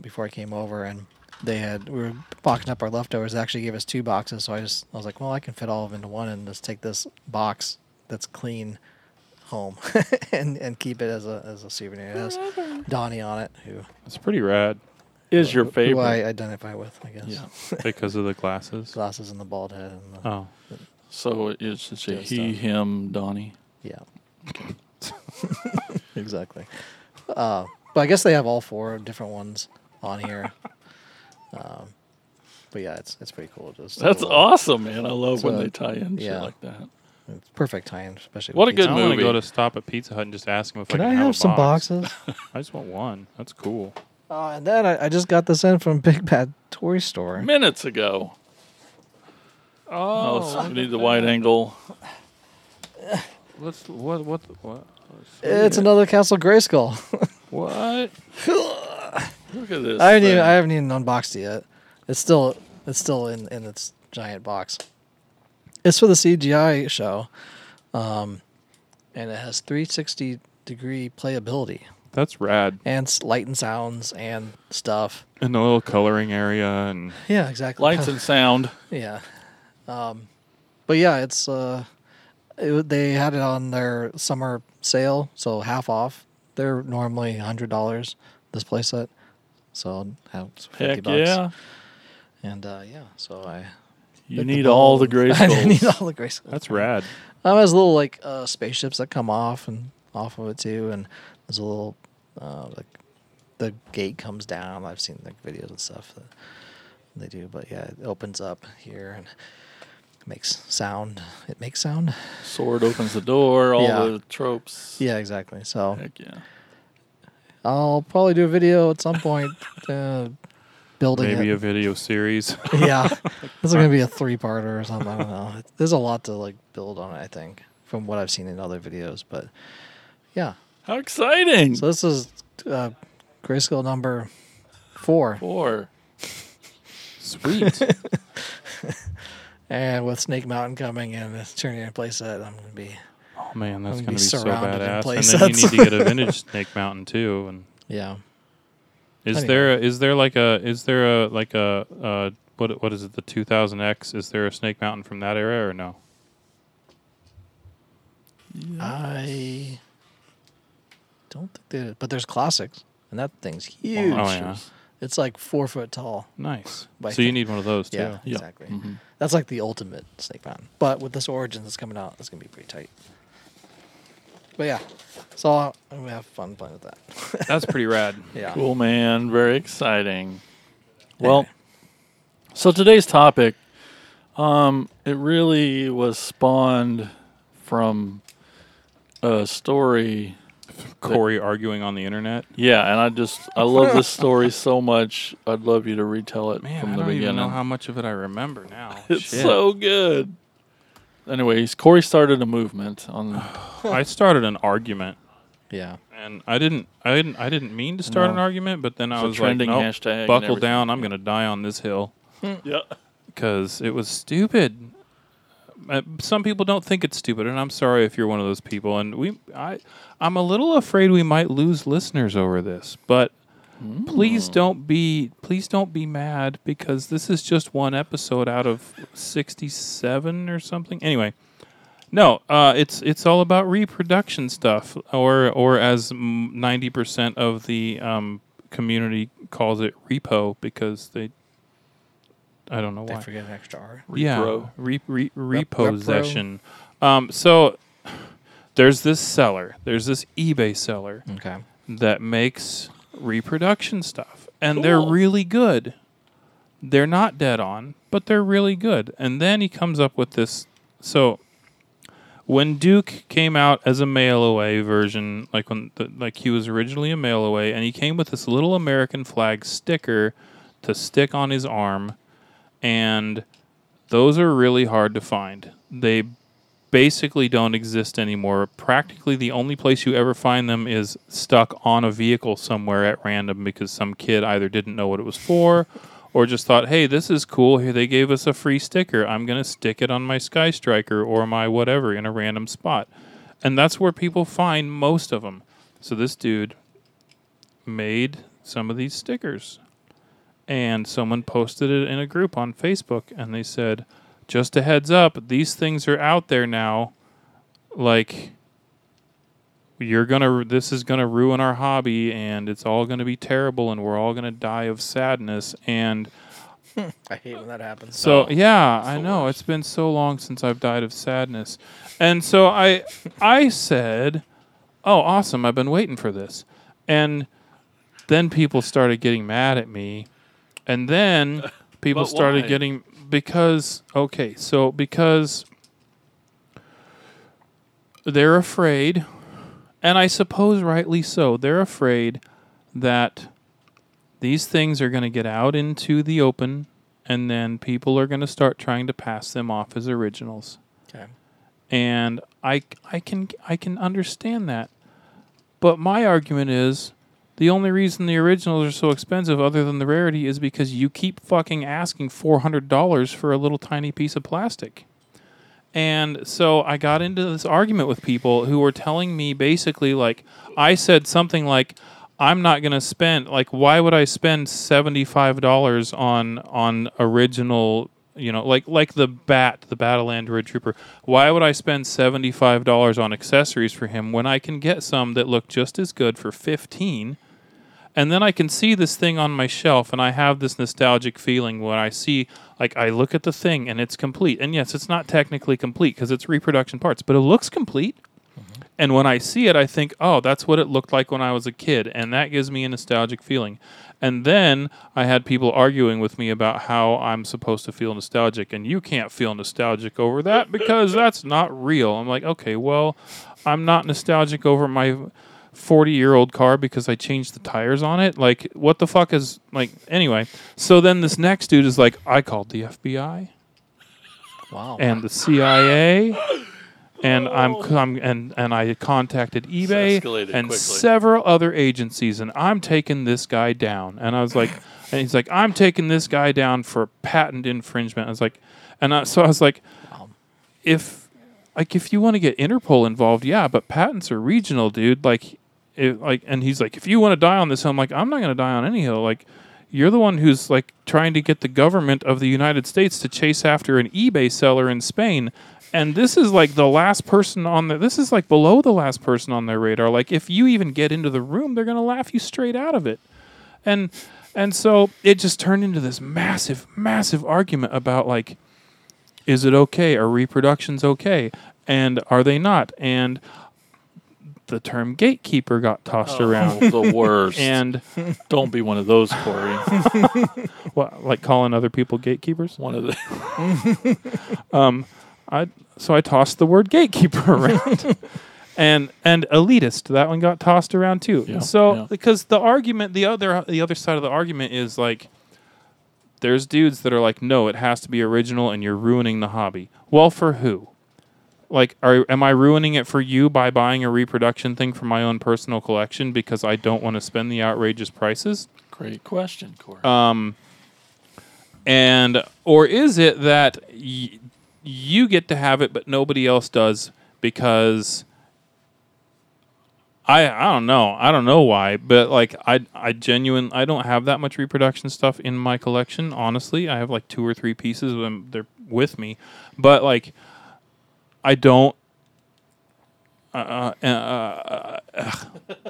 before I came over, and they had we were boxing up our leftovers. They actually gave us two boxes, so I just I was like, well, I can fit all of them into one, and just take this box that's clean home and and keep it as a as a souvenir. It has Donnie on it, who It's pretty rad is your who favorite. I identify with, I guess. yeah. because of the glasses. Glasses and the bald head. And the, Oh, So it's just a Good he, stuff. him, Donnie. Yeah. exactly. Uh, but I guess they have all four different ones on here. Um, but yeah, it's it's pretty cool. Just a That's little- awesome, man. I love when So, they tie in shit yeah. like that. It's perfect tie-in, especially. What a good I want to movie. go to stop at Pizza Hut and just ask him if Can I I can have a some box. boxes? I just want one. That's cool. uh, and then I, I just got this in from Big Bad Toy Store. Minutes ago. Oh, so we need the wide angle. Let's what what what? It's another Castle Grayskull. What? Look at this. I haven't even I haven't even unboxed it yet. It's still it's still in in its giant box. It's for the CGI show, um, and it has 360 degree playability That's rad. and s- light and sounds and stuff. And the little coloring area and Yeah, exactly. Lights and sound. yeah, um, but yeah, it's uh, it, wa- they had it on their summer sale, so half off. They're normally hundred dollars this playset, so have fifty Heck bucks. yeah. And uh, yeah, so I You need all the gray I need all the gray skulls. That's rad. Um, there's little like uh, spaceships that come off and off of it too, and there's a little uh, like the gate comes down. I've seen like videos and stuff that they do, but yeah, it opens up here and makes sound. It makes sound. Sword opens the door. All Yeah. the tropes. Yeah, exactly. So Heck yeah. I'll probably do a video at some point uh, building Maybe it. a video series. yeah, this is gonna be a three-parter or something. I don't know. There's a lot to like build on. I think from what I've seen in other videos, but yeah. How exciting! So this is uh, Grayskull number four, Four. Sweet. and with Snake Mountain coming and it's turning in playset, I'm gonna be oh man, that's I'm gonna gonna be be so surrounded badass. And then you need to get a vintage Snake Mountain too. And yeah. Is Anyway. there a, is there like a is there a like a uh what what is it the 2000X? Is there a Snake Mountain from that era or no? I don't think they, but there's classics, and that thing's huge. Oh yeah, It's like four foot tall. nice. But I So you need one of those too. Yeah, Yeah. exactly. Mhm. That's like the ultimate Snake Mountain. But with this Origins that's coming out, it's gonna be pretty tight. But yeah, so I'm gonna have fun playing with that. That's pretty rad. yeah. Cool, man. Very exciting. Well, so today's topic, um, it really was spawned from a story. Corey arguing on the internet. Yeah, and I just I love this story so much. I'd love you to retell it from the beginning. Man, from I the don't even know how much of it I remember now. it's Shit. so good. Anyways, Corey started a movement on. I started an argument, Yeah. and I didn't, I didn't, I didn't mean to start No. an argument, but then I It's a was like, trending nope, hashtag and buckle everything. down. I'm gonna die on this hill yeah. because it was stupid. Uh, Some people don't think it's stupid, and I'm sorry if you're one of those people. And we, I, I'm a little afraid we might lose listeners over this, but please Hmm. don't be, please don't be mad because this is just one episode out of 67 or something. Anyway, no, uh, it's it's all about reproduction stuff, or or as ninety percent of the um, community calls it, repo, because they. I don't know They why. forget an extra R. Yeah, Repro. re, re, Rep- repossession. Um, so there's this seller, there's this eBay seller Okay. that makes reproduction stuff, and they're really good. They're not dead on, but they're really good. And then he comes up with this. So when Duke came out as a mail away version, like when the, like he was originally a mail away, and he came with this little American flag sticker to stick on his arm, and those are really hard to find. They basically don't exist anymore. Practically the only place you ever find them is stuck on a vehicle somewhere at random because some kid either didn't know what it was for or just thought, "Hey, this is cool. Here they gave us a free sticker. I'm going to stick it on my Sky Striker or my whatever in a random spot." And that's where people find most of them. So this dude made some of these stickers. And someone posted it in a group on Facebook and they said, just a heads up, these things are out there now. Like, you're gonna, this is gonna ruin our hobby, and it's all gonna be terrible, and we're all gonna die of sadness. And I hate when that happens. so, Oh, yeah, I know worst. it's been so long since I've died of sadness, and so I, I said, "Oh, awesome! I've been waiting for this," and then people started getting mad at me, and then people started getting because okay, so because they're afraid, and I suppose rightly so. They're afraid that these things are going to get out into the open, and then people are going to start trying to pass them off as originals. Okay. And I, I can I can understand that. But my argument is the only reason the originals are so expensive other than the rarity is because you keep fucking asking $400 for a little tiny piece of plastic. And so I got into this argument with people who were telling me basically like I said something like I'm not going to spend like why would I spend $75 on on original you know like like the bat the battle android trooper why would I spend $75 on accessories for him when I can get some that look just as good for 15 and then I can see this thing on my shelf, and I have this nostalgic feeling when I see Like I look at the thing and it's complete. And yes, it's not technically complete because it's reproduction parts, but it looks complete. Mm-hmm. And when I see it, I think, oh, that's what it looked like when I was a kid. And that gives me a nostalgic feeling. And then I had people arguing with me about how I'm supposed to feel nostalgic. And you can't feel nostalgic over that because that's not real. I'm like, okay, well, I'm not nostalgic over my 40 year old car because I changed the tires on it. Like, what the fuck is, like, anyway. So then this next dude is like, I called the FBI Wow. and the CIA, and I'm, oh. I'm and and I contacted eBay and quickly. several other agencies, and I'm taking this guy down. And I was like, and he's like, I'm taking this guy down for patent infringement. I was like, and I, so I was like, if like if you want to get Interpol involved, yeah, but patents are regional, dude. Like, it, like, and he's like, if you want to die on this hill, I'm like, I'm not going to die on any hill. Like, you're the one who's like trying to get the government of the United States to chase after an eBay seller in Spain. And this is like the last person on the. This is like below the last person on their radar. Like if you even get into the room, they're gonna laugh you straight out of it. And and so it just turned into this massive, massive argument about like, is it okay? Are reproductions okay? And are they not? And the term gatekeeper got tossed around. Oh, the worst. And don't be one of those, Corey. what, like calling other people gatekeepers? One of the Um, I so I tossed the word gatekeeper around. and and elitist, that one got tossed around too. Yeah, so yeah. because the argument the other the other side of the argument is like there's dudes that are like, no, it has to be original and you're ruining the hobby. Well, for who? Like, are am I ruining it for you by buying a reproduction thing for my own personal collection because I don't want to spend the outrageous prices? great question, Corey. Um, and or is it that y- you get to have it but nobody else does because I I don't know I don't know why but like I I genuine I don't have that much reproduction stuff in my collection honestly I have like two or three pieces when they're with me but like I don't uh, uh, uh, uh,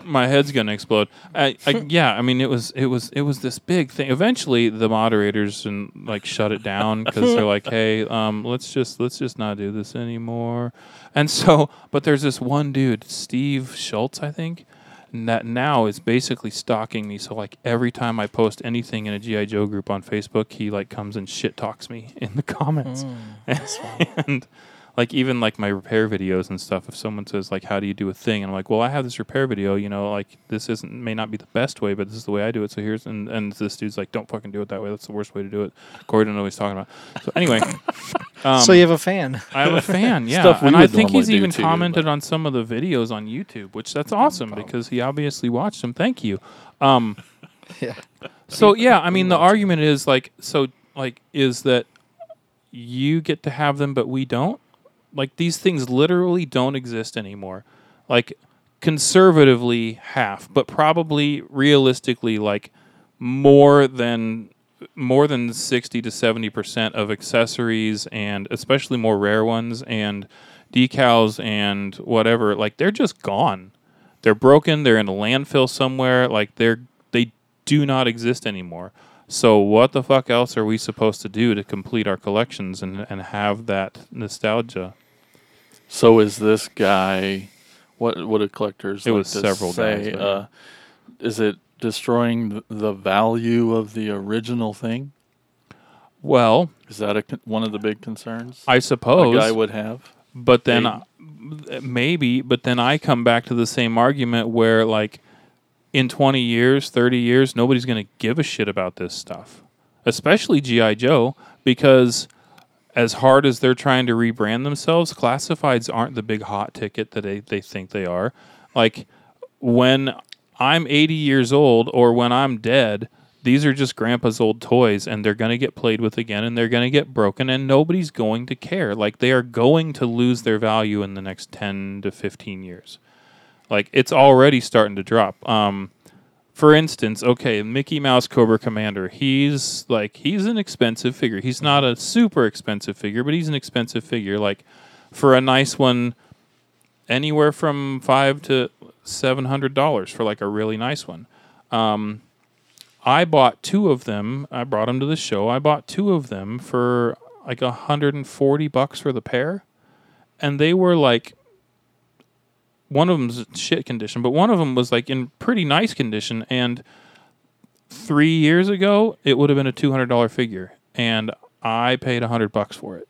my head's gonna explode. I, I, yeah, I mean, it was, it was, it was this big thing. Eventually, the moderators and like shut it down because they're like, "Hey, um, let's just, let's just not do this anymore." And so, but there's this one dude, Steve Schultz, I think, and that now is basically stalking me. So like every time I post anything in a GI Joe group on Facebook, he like comes and shit talks me in the comments, and like even like my repair videos and stuff if someone says like how do you do a thing and i'm like well i have this repair video you know like this isn't may not be the best way but this is the way i do it so here's and, and this dude's like don't fucking do it that way that's the worst way to do it corey don't know what he's talking about so anyway um, so you have a fan. i have a fan yeah Stuff and i think he's even too, commented but- on some of the videos on youtube which that's awesome because he obviously watched them thank you um yeah. so yeah, I mean the argument is like so like is that you get to have them but we don't? Like these things literally don't exist anymore. Like conservatively half, but probably realistically like more than more than 60 to 70% of accessories and especially more rare ones and decals and whatever like they're just gone. They're broken they're in a landfill somewhere like they're they do not exist anymore. So what the fuck else are we supposed to do to complete our collections and, and have that nostalgia So is this guy? What what do collectors? It like was several say? guys, uh, is it destroying the value of the original thing? well Is that a one of the big concerns I suppose guy would have? But then Maybe. maybe, but then I come back to the same argument where like in 20 years, 30 years, nobody's going to give a shit about this stuff. Especially GI Joe because as hard as they're trying to rebrand themselves, classifieds aren't the big hot ticket that they, they think they are. Like when I'm 80 years old or when I'm dead, these are just grandpa's old toys and they're going to get played with again and they're going to get broken and nobody's going to care. Like they are going to lose their value in the next 10 to 15 years. Like it's already starting to drop. Um for instance, okay, Mickey Mouse Cobra Commander, he's like he's an expensive figure. He's not a super expensive figure, but he's an expensive figure like for a nice one anywhere from 5 to 700 dollars for like a really nice one. Um I bought two of them. I brought them to the show. I bought two of them for like 140 bucks for the pair. And they were like one of them's shit condition, but one of them was like in pretty nice condition and 3 years ago it would have been a $200 figure and I paid a 100 bucks for it.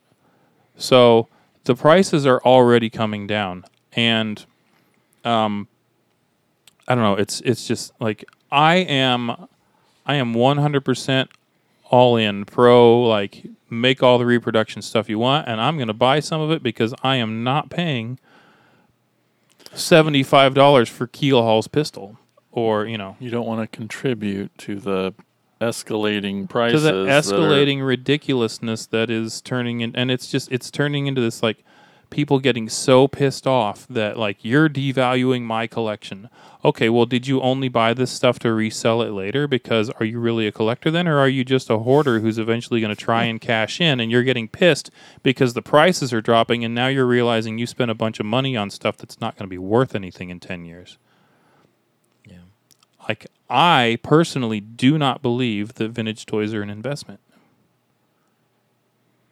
So the prices are already coming down and um I don't know, it's it's just like I am I am 100% all in pro like make all the reproduction stuff you want and I'm going to buy some of it because I am not paying $75 for Keel-Haul's pistol or, you know, You don't want to contribute to the escalating prices. to the that are- escalating ridiculousness that is turning in and it's just it's turning into this like people getting so pissed off that like you're devaluing my collection okay well did you only buy this stuff to resell it later because are you really a collector then or are you just a hoarder who's eventually going to try and cash in and you're getting pissed because the prices are dropping and now you're realizing you spent a bunch of money on stuff that's not going to be worth anything in 10 years Yeah. like I personally do not believe that vintage toys are an investment.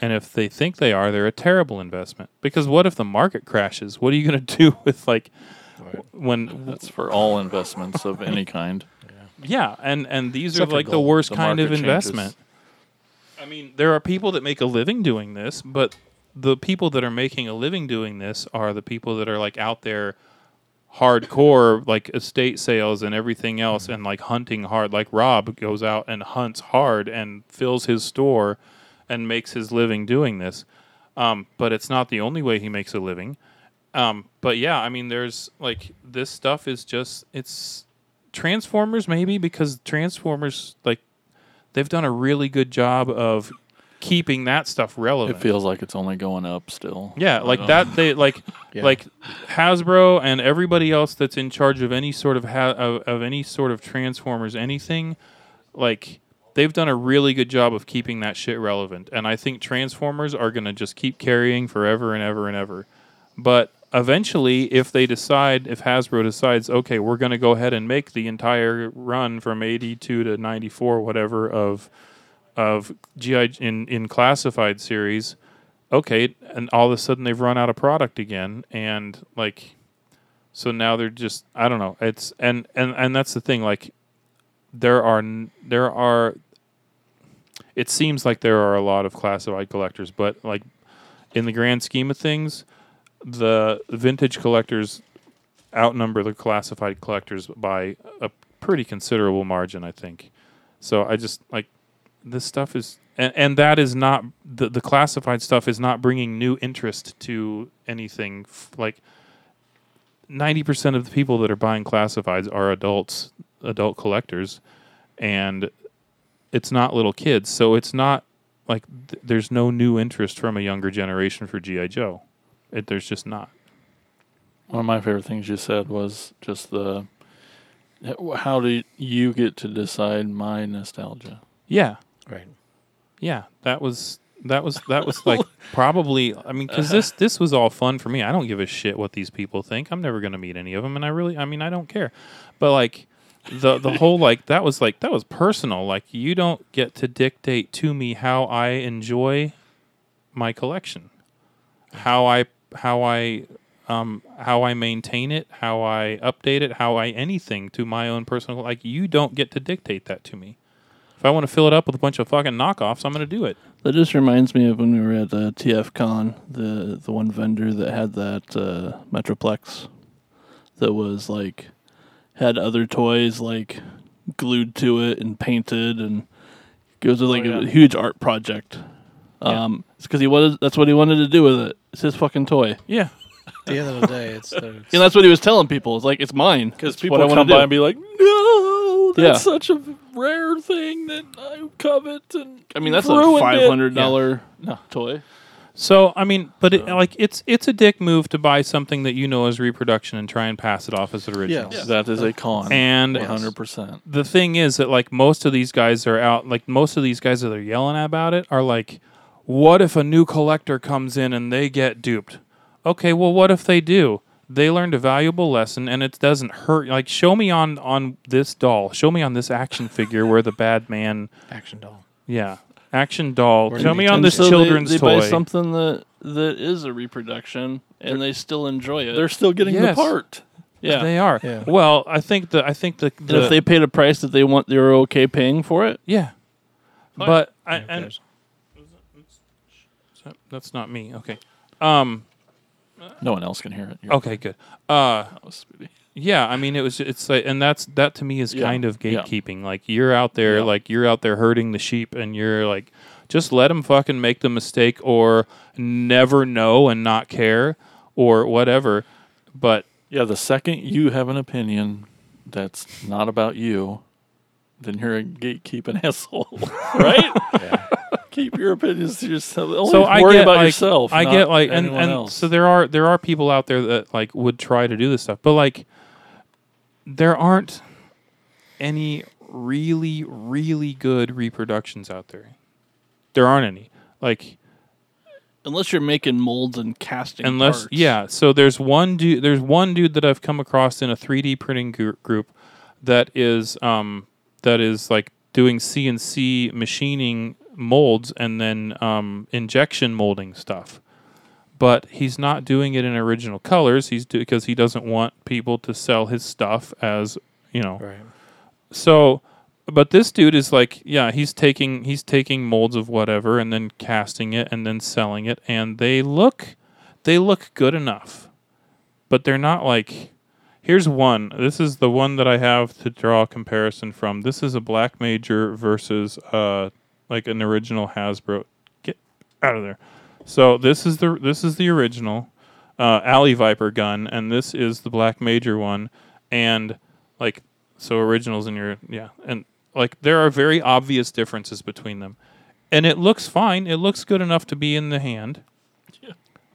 And if they think they are, they're a terrible investment. Because what if the market crashes? What are you going to do with like when That's for all investments of any kind. yeah, and and these Except are like the worst The kind of market changes. investment. I mean, there are people that make a living doing this, but the people that are making a living doing this are the people that are like out there hardcore like estate sales and everything else mm-hmm. and like hunting hard like Rob goes out and hunts hard and fills his store and makes his living doing this. Um, but it's not the only way he makes a living. Um, but yeah, I mean, there's like this stuff is just it's Transformers maybe because Transformers like they've done a really good job of keeping that stuff relevant. It feels like it's only going up still. Yeah, like that. They like Yeah. like Hasbro and everybody else that's in charge of any sort of ha- of, of any sort of Transformers anything. Like they've done a really good job of keeping that shit relevant, and I think Transformers are gonna just keep carrying forever and ever and ever. But eventually, if they decide, if Hasbro decides, okay, we're gonna go ahead and make the entire run from eighty two to ninety four, whatever of of GI in in classified series okay and all of a sudden they've run out of product again and like so now they're just i don't know it's and and and that's the thing like there are there are it seems like there are a lot of classified collectors but like in the grand scheme of things the vintage collectors outnumber the classified collectors by a pretty considerable margin i think. So i just like this stuff is and, and that is not the, the classified stuff is not bringing new interest to anything like 90% of the people that are buying classifieds are adults adult collectors and it's not little kids so it's not like th- there's no new interest from a younger generation for gi joe it, there's just not One of my favorite things you said was just the how do you get to decide my nostalgia? yeah Right. Yeah, that was that was that was like probably. I mean, because this this was all fun for me. I don't give a shit what these people think. I'm never gonna meet any of them, and I really, I mean, I don't care. But like the the whole like that was like that was personal. Like you don't get to dictate to me how I enjoy my collection, how I how I um how I maintain it, how I update it, how I anything to my own personal. Like you don't get to dictate that to me. If I want to fill it up with a bunch of fucking knockoffs, I'm going to do it. That just reminds me of when we were at uh, TFCon, the the one vendor that had that uh, Metroplex that was like had other toys like glued to it and painted and it was like Oh, a huge art project. Yeah. Um, it's because he wanted that's what he wanted to do with it. It's his fucking toy, Yeah. At the end of the day, it's their, and that's what he was telling people. It's like it's mine Because people come wanna by do. and be like, "No, that's Yeah. such a rare thing that I covet." And I mean, that's a ruined five it." hundred dollar toy. So, I mean, but it, like it's it's a dick move to buy something that you know is reproduction and try and pass it off as original. Yeah. That is a con. And one hundred percent. the thing is that like most of these guys are out like most of these guys that are yelling about it are like what if a new collector comes in and they get duped okay well what if they do they learned a valuable lesson, and it doesn't hurt. Like, show me on on this doll, show me on this action figure where the bad man, Action doll. yeah, action doll. Where Show me on this to- So children's they, they toy. buy something that that is a reproduction, and they still enjoy it. They're still getting Yes. the part. yeah. They are. Yeah. Well, I think the I think the, and the if they paid a price that they want, they're okay paying for it. yeah, Fine. but I, Yeah, and there's- that's not me. Okay. Um. No one else can hear it. You're- Okay. Good. Uh. that was Speedy. Yeah, I mean it was it's like and that's that to me is Yeah, kind of yeah. gatekeeping. Like you're out there Yeah. like you're out there herding the sheep and you're like just let them fucking make the mistake or never know and not care or whatever. But Yeah, the second you have an opinion that's not about you, then you're a gatekeeping asshole, right? Keep your opinions to yourself. Only so I get about like, yourself. I not get like and, and else. so there are there are people out there that like would try to do this stuff, but like there aren't any really really good reproductions out there. There aren't any. Like Unless you're making molds and casting. unless parts. yeah so there's one dude there's one dude that i've come across in a 3d printing gr- group that is um that is like doing cnc machining molds and then um injection molding stuff but he's not doing it in original colors he's because he doesn't want people to sell his stuff as you know Right. so, but this dude is like, yeah, he's taking he's taking molds of whatever and then casting it and then selling it, and they look they look good enough, but they're not like. Here's one. This is the one that I have to draw a comparison from. This is a Black Major versus uh like an original Hasbro. Get out of there. So this is the this is the original uh, Alley Viper gun, and this is the Black Major one, and like so originals in your yeah and like there are very obvious differences between them. And it looks fine. It looks good enough to be in the hand.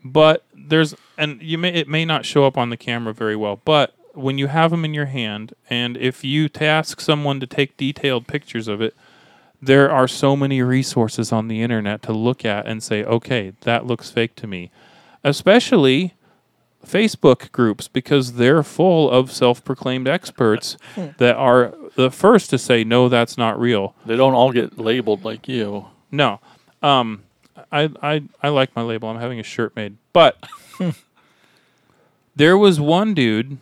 But there's and you may it may not show up on the camera very well but when you have them in your hand and if you task someone to take detailed pictures of it there are so many resources on the internet to look at and say okay that looks fake to me especially Facebook groups because they're full of self-proclaimed experts that are the first to say no that's not real. they don't all get labeled like you. No. Um I I I like my label. I'm having a shirt made. But there was one dude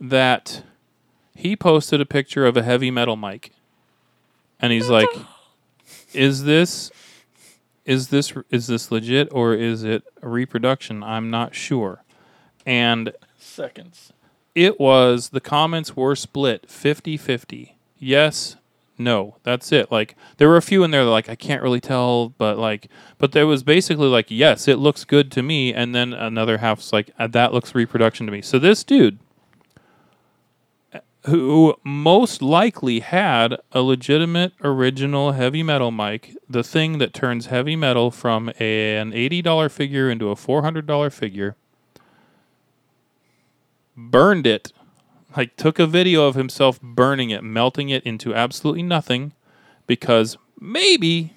that he posted a picture of a heavy metal mic. And he's like is this is this is this legit or is it a reproduction? I'm not sure. And Seconds. it was the comments were split 50-50 yes no that's it like there were a few in there that like i can't really tell but like but there was basically like yes it looks good to me and then another half's like "Uh, that looks reproduction to me so this dude who most likely had a legitimate original heavy metal mic the thing that turns heavy metal from a, an $80 figure into a $400 figure burned it, like took a video of himself burning it, melting it into absolutely nothing because maybe,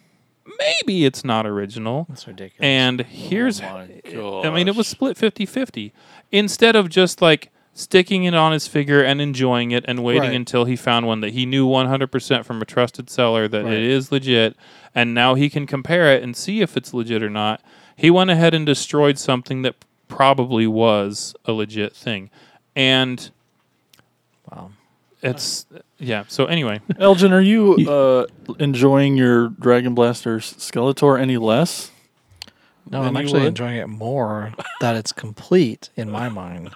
maybe it's not original. That's ridiculous. And oh here's, Oh I mean, it was split 50 50. Instead of just like sticking it on his figure and enjoying it and waiting Right. until he found one that he knew 100% from a trusted seller that Right. it is legit, and now he can compare it and see if it's legit or not, he went ahead and destroyed something that probably was a legit thing. And wow. it's, yeah. So anyway, Elgin, are you uh, enjoying your Dragon Blaster Skeletor any less? No, Then I'm actually would? enjoying it more that it's complete in my mind.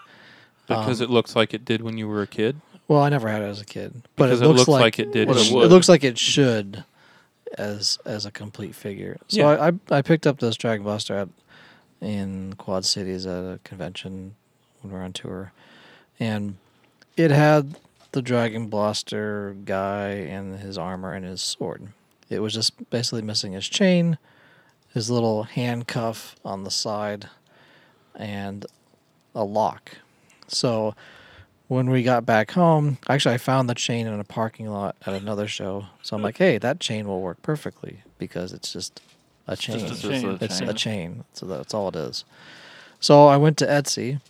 Because um, it looks like it did when you were a kid, Well, I never had it as a kid, but because it it, looks, looks like, like, it did. It it looks like it should as as a complete figure. So Yeah. I, I I picked up this Dragon Blaster at in Quad Cities at a convention when we were on tour, and it had the Dragon Blaster guy and his armor and his sword. It was just basically missing his chain, his little handcuff on the side, and a lock. So when we got back home, actually, I found the chain in a parking lot at another show. So I'm like, hey, that chain will work perfectly because it's just a chain. Just a chain. It's a chain. So that's all it is. So I went to Etsy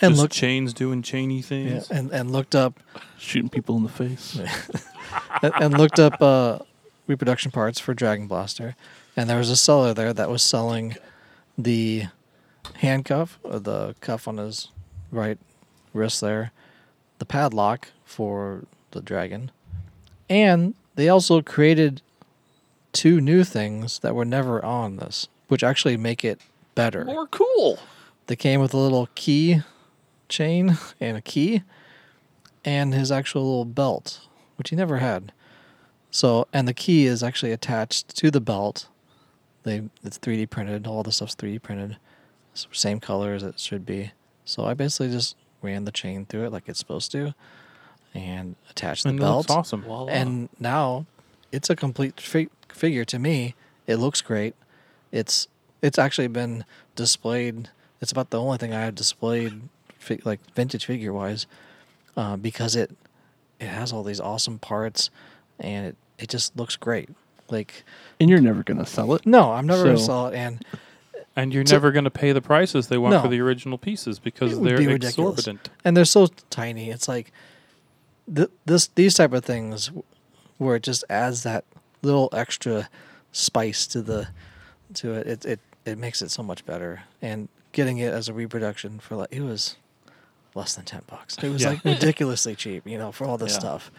and Just looked chains doing chainy yeah, things. and and looked up Shooting people in the face. and, and looked up uh, reproduction parts for Dragon Blaster, and there was a seller there that was selling the handcuff, or the cuff on his right wrist there, the padlock for the dragon, and they also created two new things that were never on this, which actually make it better. More cool. They came with a little key chain and a key and his actual little belt, which he never had. So, and the key is actually attached to the belt. They it's 3D printed. All the stuff's 3D printed. Same color as it should be. So I basically just ran the chain through it like it's supposed to, and attached the And belt. looks awesome. And now it's a complete fi- figure to me. It looks great. It's it's actually been displayed. It's about the only thing I have displayed, fi- like vintage figure wise, uh, because it it has all these awesome parts, and it it just looks great. Like And you're never gonna sell it. no, I'm never gonna sell it, and And you're So- never going to pay the prices they want No. for the original pieces because they're be ridiculous. exorbitant. and they're so tiny. It's like th- this these type of things where it just adds that little extra spice to the to it. It it it makes it so much better. And getting it as a reproduction for like it was less than ten bucks. It was Yeah. like ridiculously cheap, you know, for all this Yeah. stuff.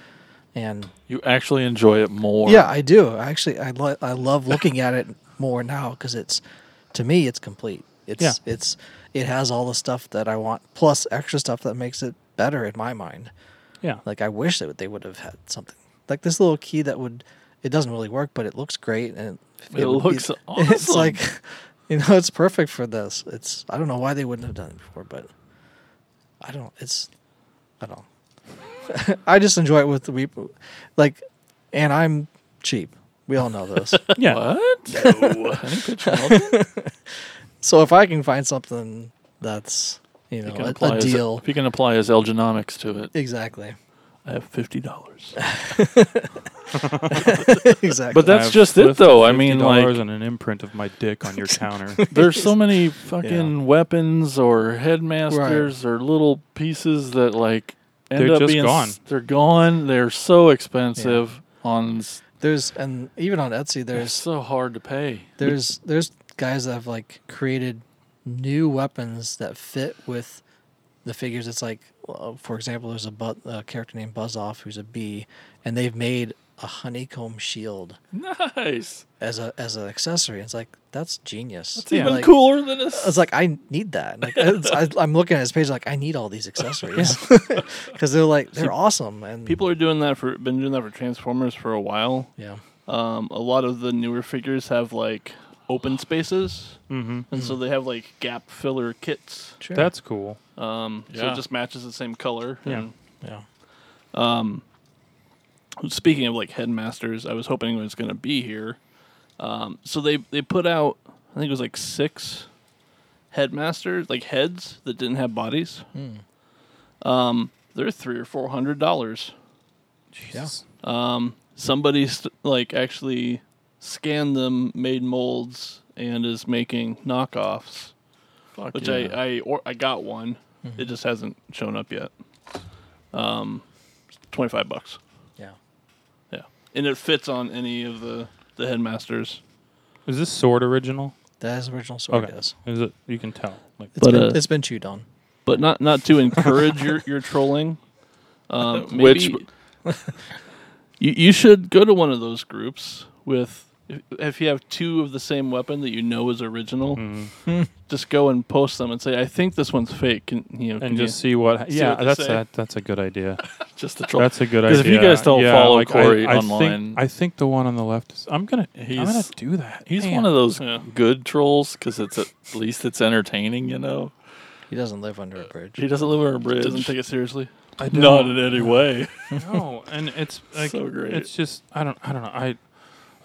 And You actually enjoy it more. yeah, I do. Actually, I lo- I love looking at it more now because it's to me it's complete. It's Yeah. it's it has all the stuff that I want plus extra stuff that makes it better in my mind. Yeah. Like I wish that they would have had something like this little key that would. It doesn't really work, but it looks great and It would be- looks It's like you know, it's perfect for this. It's I don't know why they wouldn't have done it before, but I don't. It's I don't. I just enjoy it with the we like, and I'm cheap. We all know this. Yeah. What? No. I think Pitch Melton so if I can find something that's you know can a, a his- deal, if you can apply his Elgenomics to it. exactly, I have fifty dollars. exactly. But that's just it, though. I mean, $50 like, and an imprint of my dick on your counter. there's so many fucking weapons or headmasters Right. or little pieces that like end They're up just being gone. s- They're gone. They're so expensive on. s- there's and even on Etsy, there's so hard to pay. there's there's guys that have like created new weapons that fit with the figures. It's like, uh, for example, there's a, bu- a character named Buzz Off who's a bee, and they've made a honeycomb shield Nice. as a as an accessory. It's like that's genius. It's even Like, cooler than a. It's like I need that. Like it's, I, I'm looking at his page, like I need all these accessories because they're like they're awesome and People are doing that for been doing that for Transformers for a while. Yeah, Um, a lot of the newer figures have like open spaces, hmm and so they have like gap filler kits. sure. That's cool. Um, so it just matches the same color. Yeah. and- yeah. Um, speaking of like headmasters, I was hoping it was going to be here. Um, so they they put out, I think it was like six headmasters, like heads that didn't have bodies. Um, they're three or four hundred dollars. Jesus. Um, somebody st- like actually scanned them, made molds, and is making knockoffs. Fuck Which yeah. I I or I got one. It just hasn't shown up yet. Um, twenty five bucks. Yeah. Yeah, and it fits on any of the the headmasters. Is this sword original? That is original sword. Okay. Is Is it? You can tell. Like, it's But, been uh, it's been chewed on. But not not to encourage your your trolling. Um, Which- maybe you you should go to one of those groups with. If, if you have two of the same weapon that you know is original, mhm. just go and post them and say, "I think this one's fake." Can, you know, and can just you, see what. see yeah, what that's say? that. That's a good idea. just the troll. That's a good idea. if you guys don't yeah, follow like, Corey I, I online- think, I think the one on the left. Is, I'm gonna. I'm gonna do that. He's Man. one of those Yeah. good trolls because it's at least it's entertaining. You know, He doesn't live under a bridge. he doesn't live under a bridge. doesn't take it seriously. I Not don't- in any way. no, and it's like So great. it's just I don't I don't know I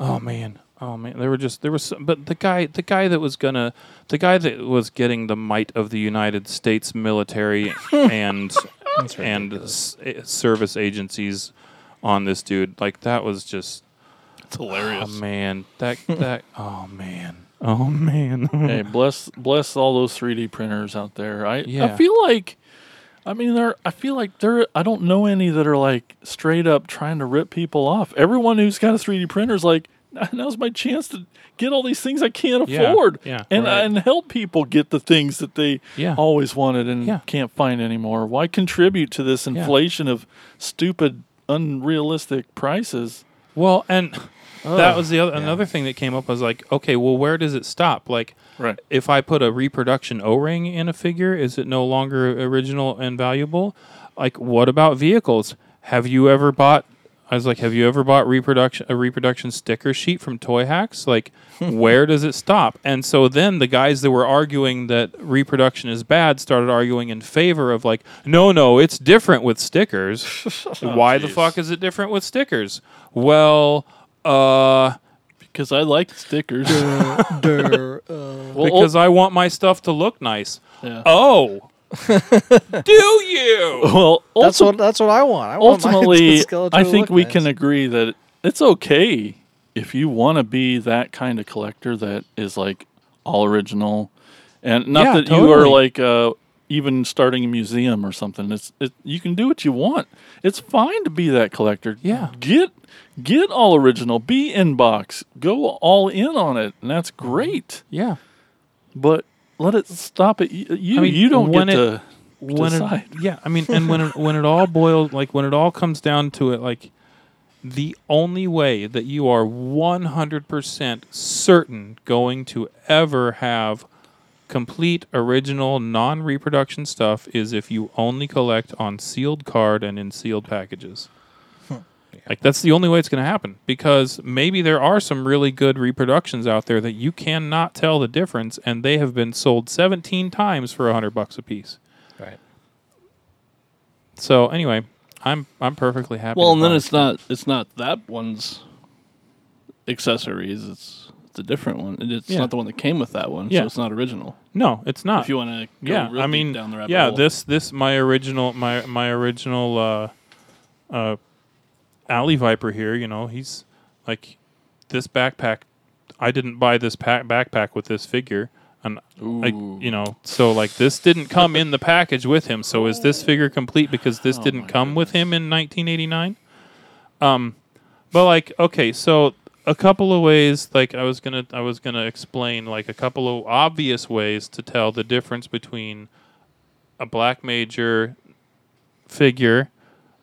oh man oh man there were just there was some, but the guy the guy that was gonna the guy that was getting the might of the United States military and and s- eh, service agencies on this dude like that was just It's hilarious. oh man that that oh man Oh man. hey, bless bless all those 3D printers out there. I I feel like I mean there I feel like there I don't know any that are like straight up trying to rip people off. Everyone who's got a 3D printer is like now's my chance to get all these things I can't Yeah, afford yeah, and right. and help people get the things that they Yeah. always wanted and can't find anymore. Why contribute to this inflation of stupid unrealistic prices? Well, and Oh. that was the other another thing that came up. I was like, okay, well, where does it stop? Like, Right. if I put a reproduction O-ring in a figure, is it no longer original and valuable? Like, what about vehicles? Have you ever bought? I was like, have you ever bought reproduction a reproduction sticker sheet from Toyhax? Like, where does it stop? And so then the guys that were arguing that reproduction is bad started arguing in favor of like, no, no, it's different with stickers. Oh, Why the fuck is it different with stickers? Well, uh, Because I like stickers. Durr, uh, well, because I want my stuff to look nice. yeah. Oh, do you? well, that's ulti- what that's what I want. I want my ultimately, Skeletor to I think look we nice. can agree that it's okay if you want to be that kind of collector that is like all original, and not Yeah, that you are totally. like uh, even starting a museum or something. It's it, you can do what you want. It's fine to be that collector. Yeah. get get all original. Be inbox. Go all in on it, and that's great. Yeah. But let it stop at you. You, I mean, you don't get it- to When decide. it, yeah, I mean, and when it, when it all boils, like when it all comes down to it, like the only way that you are one hundred percent certain going to ever have complete original non-reproduction stuff is if you only collect on sealed card and in sealed packages. Like that's the only way it's going to happen because maybe there are some really good reproductions out there that you cannot tell the difference and they have been sold 17 times for 100 bucks a piece. Right. So anyway, I'm I'm perfectly happy. Well, and then buy it's not it's not that one's accessories. It's a different one. It's Yeah. not the one that came with that one, Yeah. so it's not original. No, it's not. If you want to, yeah, I mean, down the rabbit yeah, hole. this this my original my my original uh, uh, alley viper here. You know, he's like this backpack. I didn't buy this pack backpack with this figure, and like you know, so like this didn't come in the package with him. So is this figure complete because this Oh didn't come with him in 1989? Um, but like okay, so a couple of ways like I was gonna I was gonna explain like a couple of obvious ways to tell the difference between a black major figure,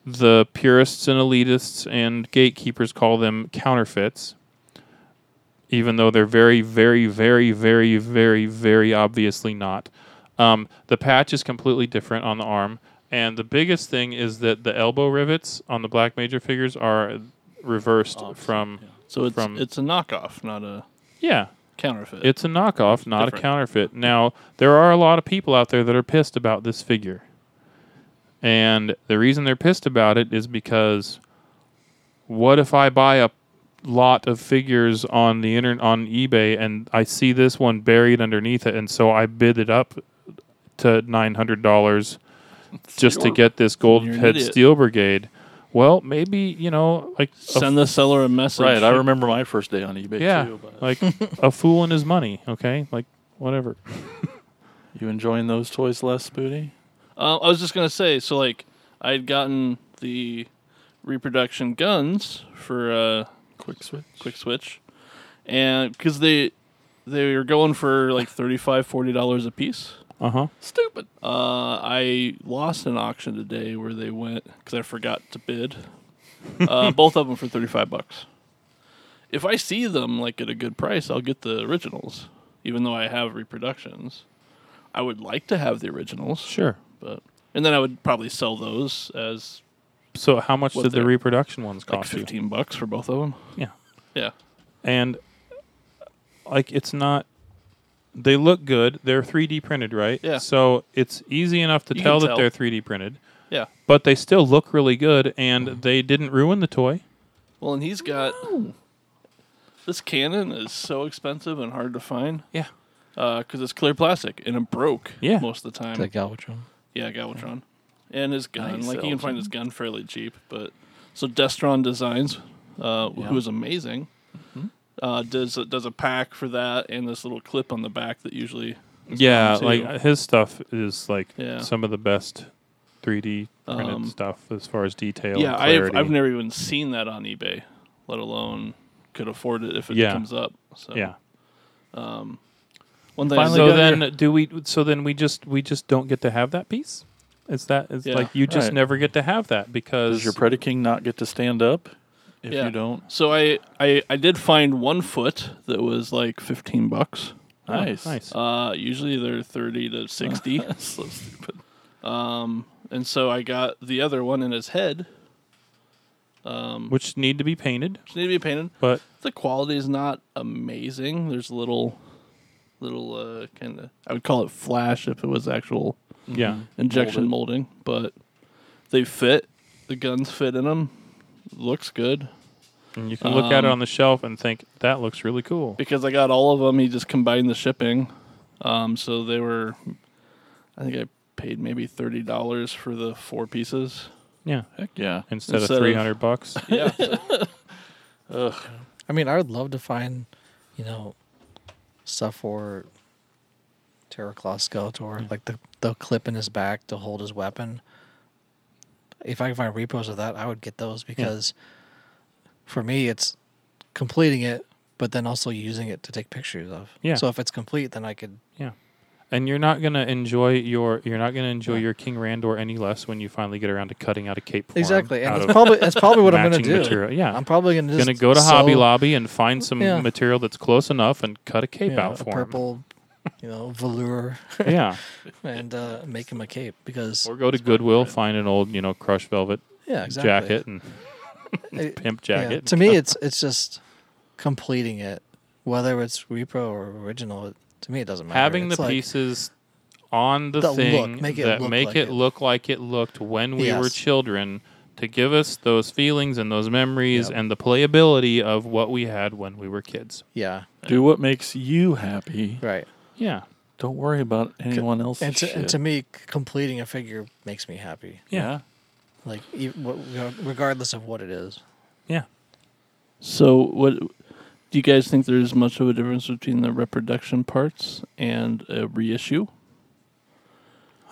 the purists and elitists and gatekeepers call them counterfeits, even though they're very, very, very, very, very, very obviously not. Um, the patch is completely different on the arm, and the biggest thing is that the elbow rivets on the black major figures are reversed from yeah. So it's from- it's a knockoff, not a yeah. counterfeit. It's a knockoff, not Different. a counterfeit. Now, there are a lot of people out there that are pissed about this figure. And the reason they're pissed about it is because what if I buy a lot of figures on the internet on eBay and I see this one buried underneath it and so I bid it up to $900 just to get this gold head steel brigade. Well, maybe, you know, like a Send the seller a message. Right, I remember my first day on eBay yeah, too. But like a fool and his money, okay? Like whatever. you enjoying those toys less, Spooty? Uh, I was just gonna say, so like I had gotten the reproduction guns for uh, Quick switch. Quick Switch, and because they they were going for like 35 40 dollars a piece. Uh huh. Stupid. Uh, I lost an auction today where they went because I forgot to bid. Uh, both of them for 35 bucks. If I see them like at a good price, I'll get the originals, even though I have reproductions. I would like to have the originals, Sure. but and then I would probably sell those as So how much What did the reproduction ones like cost you? 15 bucks for both of them. Yeah. Yeah. And like it's not they look good. They're 3D printed, right? Yeah. So it's easy enough to You tell can that tell. they're 3D printed, Yeah. but they still look really good and they didn't ruin the toy. Well, and he's got this cannon is so expensive and hard to find. Yeah. because it's clear plastic and it broke. Yeah. most of the time. Is that Galvatron? yeah, Galvatron, and his gun. Nice, like you can find Elton. his gun fairly cheap, but so Destron Designs, uh, Yeah. who is amazing. Uh, does a, does a pack for that and this little clip on the back that usually. Yeah, like his stuff is like Yeah. some of the best 3D printed Um, stuff as far as detail. yeah, and I've. I've never even seen that on eBay, let alone could afford it if it Yeah. comes up. So Yeah. one thing. Finally So then, your- do we? So then we just we just don't get to have that piece. Is that is Yeah. like you just Right. never get to have that because Does your Predaking not get to stand up if Yeah. you don't? So I, I I did find one foot that was like fifteen bucks. Oh, Nice. nice. Uh, usually they're thirty to sixty. so stupid. um, and so I got the other one in his head. Um, which need to be painted, which need to be painted. but The quality is not amazing. There's a little, little uh, kind of I would call it flash if it was actual yeah, injection molding, but they fit. The guns fit in them. Looks good. and you can look at it Um, on the shelf and think that looks really cool. because I got all of them. He just combined the shipping, um, so they were. I think I paid maybe thirty dollars for the four pieces. Yeah, Heck yeah. instead, Instead of of- three hundred bucks. Yeah, Ugh. I mean, I would love to find, you know, stuff for Terraclaw Skeletor, like the the clip in his back to hold his weapon. If I can find repos of that, I would get those because for me, it's completing it, but then also using it to take pictures of. Yeah. So if it's complete, then I could. Yeah. And you're not gonna enjoy your you're not gonna enjoy Yeah. your King Randor any less when you finally get around to cutting out a cape. Exactly, and that's probably that's probably what I'm gonna do. Material. Yeah, I'm probably gonna just gonna go to Hobby Lobby and find some Yeah. material that's close enough and cut a cape out a for purple, you know, velour. Yeah, and uh, make him a cape because or go to Goodwill, find an old you know crushed velvet yeah, exactly. jacket and It- pimp yeah, jacket. to me, it's it's just completing it, whether it's repro or original. It, to me, it doesn't matter. having the like- pieces on the That look, thing make it that look make like it, it. look like it looked when we were children to give us those feelings and those memories Yep. and the playability of what we had when we were kids. Yeah, Do what makes you happy. right. Yeah. Don't worry about anyone else's And to, and to me, c- completing a figure makes me happy. Yeah. Like, e- what- regardless of what it is. Yeah. So, what do you guys think? There's much of a difference between the reproduction parts and a reissue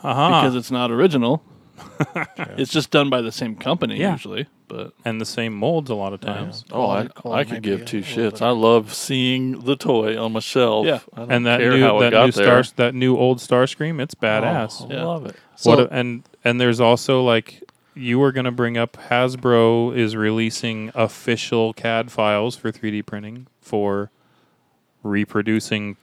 Uh-huh. because it's not original. It's just done by the same company Yeah. usually, but and the same molds a lot of times. oh, I, Quality- quality I could give two shits. I love seeing the toy on my shelf. Yeah. I don't And that care new how that got new there. star that new old Starscream, it's badass. Oh, I Yeah. love it. So, what a- and and there's also like you were going to bring up Hasbro is releasing official CAD files for 3D printing for reproducing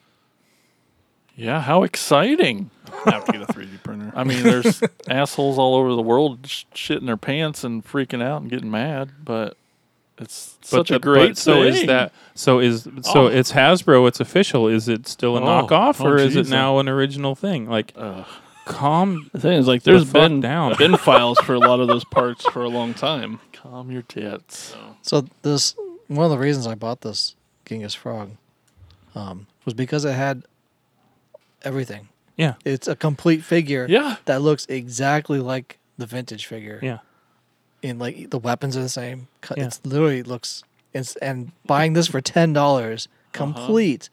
Yeah, how exciting. I have to get a 3D printer. I mean, there's assholes all over the world sh- shitting their pants and freaking out and getting mad, but it's but such a great but so is that so is so Oh. it's Hasbro it's official is it still a Oh, knockoff oh, or is it now an original thing like Ugh. calm The thing is, like, The there's fuck been down. been files for a lot of those parts for a long time. calm your tits. so this one of the reasons I bought this Genghis Frog um, was because it had everything. yeah It's a complete figure Yeah. that looks exactly like the vintage figure. yeah And like the weapons are the same. Co- Yeah. It's literally looks it's, and buying this for ten dollars uh-huh. complete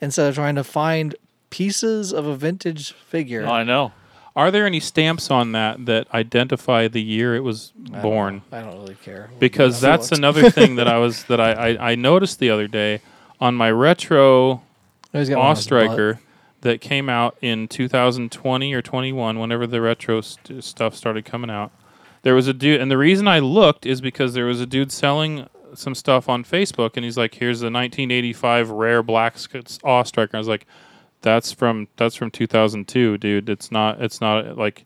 instead of trying to find pieces of a vintage figure. Oh, I know. are there any stamps on that that identify the year it was I don't born. I don't really care because How that's another thing that I was that I, I I noticed the other day on my retro He's got one on AWE. Striker that came out in 2020 or 21, whenever the retro st- stuff started coming out. There was a dude, and the reason I looked is because there was a dude selling some stuff on Facebook, and he's like, "Here's the 1985 rare black sc- AWE Striker." I was like, "That's from that's from 2002, dude. It's not. It's not like."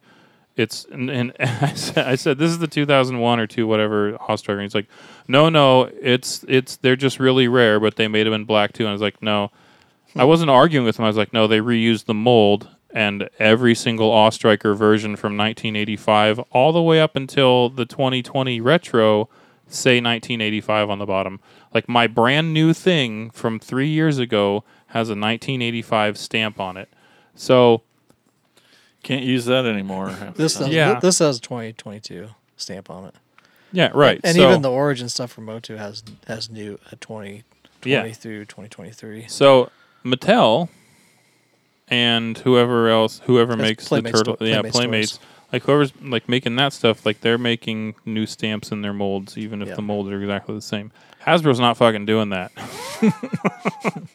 It's and, and I, said, I said this is the 2001 or two whatever AWE Striker. And he's like, no, no, it's it's they're just really rare, but they made them in black too. And I was like, no, I wasn't arguing with him. I was like, no, they reused the mold and every single AWE Striker version from 1985 all the way up until the 2020 retro say 1985 on the bottom. Like my brand new thing from 3 years ago has a 1985 stamp on it. So, Can't use that anymore. This time. says, Yeah. this says 2022 stamp on it. yeah, right. And So- even the origin stuff from Motu has has new uh, a 2020 Yeah. through 2023. So Mattel and whoever else, whoever That's makes the Playmates turtle, sto- yeah, Playmates Playmates, stores. like whoever's like making that stuff, like they're making new stamps in their molds, even if Yeah. the molds are exactly the same. Hasbro's not fucking doing that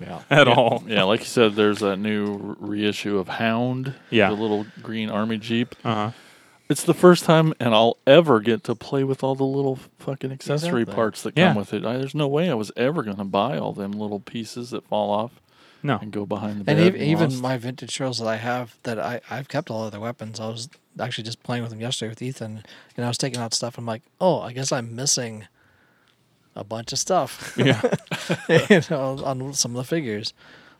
Yeah. at yeah, all. Yeah, like you said, there's that new reissue of Hound. Yeah. The little green army jeep. Uh huh. It's the first time, and I'll ever get to play with all the little fucking accessory Exactly. parts that Yeah. come with it. I, there's no way I was ever going to buy all them little pieces that fall off No. and go behind the bed. And even, even lost. my vintage shells that I have that I, I've kept all of their weapons. I was actually just playing with them yesterday with Ethan, and I was taking out stuff. I'm like, oh, I guess I'm missing a bunch of stuff, Yeah. you know, on some of the figures.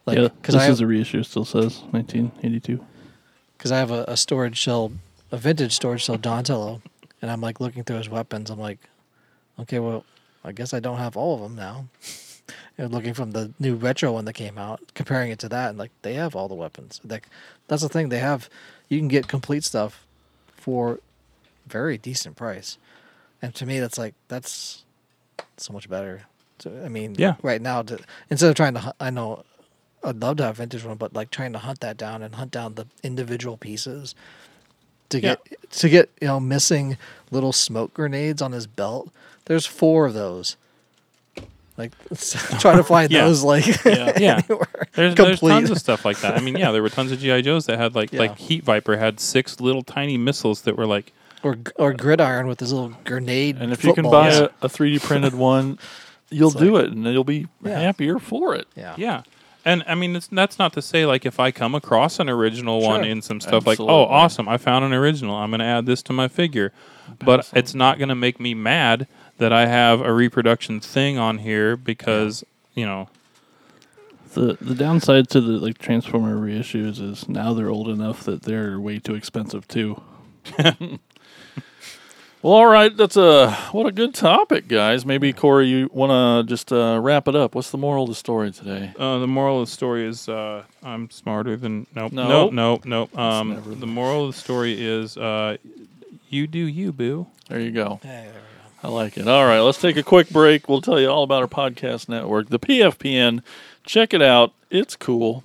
Like, yeah, this I have, is a reissue. Still says 1982. because I have a, a storage shell, a vintage storage shell Donatello, and I'm like looking through his weapons. I'm like, okay, well, I guess I don't have all of them now. and looking from the new retro one that came out, comparing it to that, and like they have all the weapons. Like that's the thing they have. You can get complete stuff for very decent price, and to me, that's like that's so much better. So, I mean, Yeah. right now, to, instead of trying to, I know I'd love to have vintage one, but like trying to hunt that down and hunt down the individual pieces to Yeah. get to get you know missing little smoke grenades on his belt. There's four of those. Like try to find Yeah. those like Yeah. anywhere. There's, there's tons of stuff like that. I mean, yeah, there were tons of GI Joes that had like Yeah. like Heat Viper had six little tiny missiles that were like or or gridiron with his little grenade. and if you can buy a, a 3D printed one, you'll It's do it, and you'll be Yeah. happier for it. yeah, Yeah. And I mean, it's, that's not to say like if I come across an original one in some stuff like, oh, awesome, I found an original. I'm going to add this to my figure. But it's not going to make me mad that I have a reproduction thing on here because, you know, The the downside to the like Transformer reissues is now they're old enough that they're way too expensive too. Well, all right, that's a what a good topic, guys. Maybe Corey, you want to just uh, wrap it up? What's the moral of the story today? uh, the moral of the story is uh, I'm smarter than nope, No. nope, nope, nope. Um, never the moral of the story is uh, you do you, boo. There you go. Hey, there go. I like it. All right, let's take a quick break. We'll tell you all about our podcast network, the PFPN. Check it out. It's cool.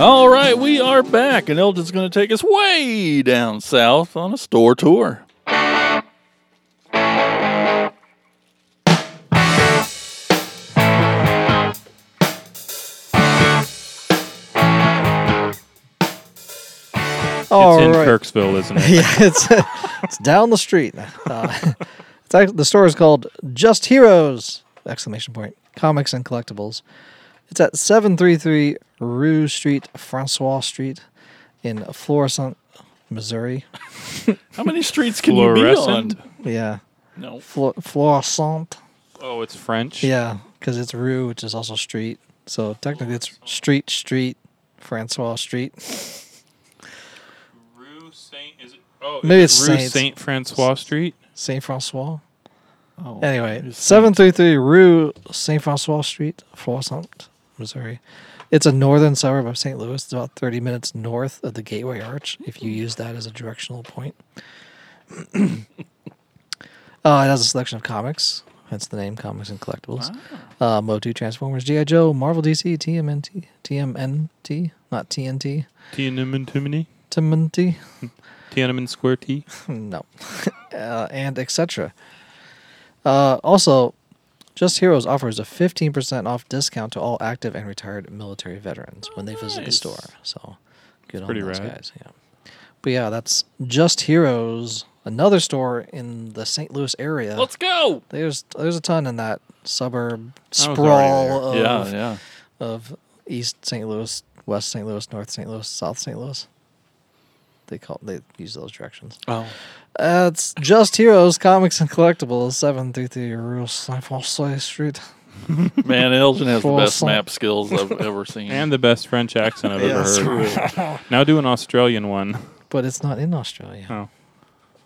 All right, we are back, and Elgin's going to take us way down south on a store tour. All it's in right. Kirksville, isn't it? yeah, it's it's down the street. Uh, it's actually, the store is called Just Heroes! Exclamation point. Comics and collectibles. It's at seven three three Rue Street, Francois Street, in Florissant, Missouri. How many streets can you be on? Yeah, No. Flo- Florissant. Oh, it's French. Yeah, because it's Rue, which is also street. So technically, it's Street Street, Francois Street. Rue Saint is it? Oh, Maybe it's Rue Saint- Saint Francois Street. Saint Francois. Oh, Anyway, seven three three Rue Saint Francois Street, Florissant, Missouri. It's a northern suburb of St. Louis. It's about thirty minutes north of the Gateway Arch. If you use that as a directional point, uh, it has a selection of comics. Hence the name, comics and collectibles. Uh, Motu Transformers, GI Joe, Marvel, DC, TMNT, TMNT, not TNT, Tiananmen Timony. TMNT. Tiananmen Square T. no, uh, and etc. Uh, also, Just Heroes offers a 15% off discount to all active and retired military veterans when they visit the Nice. store. So, good on pretty those rad. guys. Yeah. But yeah, that's Just Heroes, another store in the St. Louis area. Let's go. there's there's a ton in that suburb sprawl of, yeah, yeah. of East St. Louis West St. Louis, North St. Louis, South St. Louis. They call they use those directions. Oh. Uh, it's Just Heroes Comics and Collectibles, seven three three Rousseau Street. Man, Elgin has the best map skills I've ever seen. And the best French accent I've Yes. ever heard. now do an Australian one. But it's not in Australia. Oh.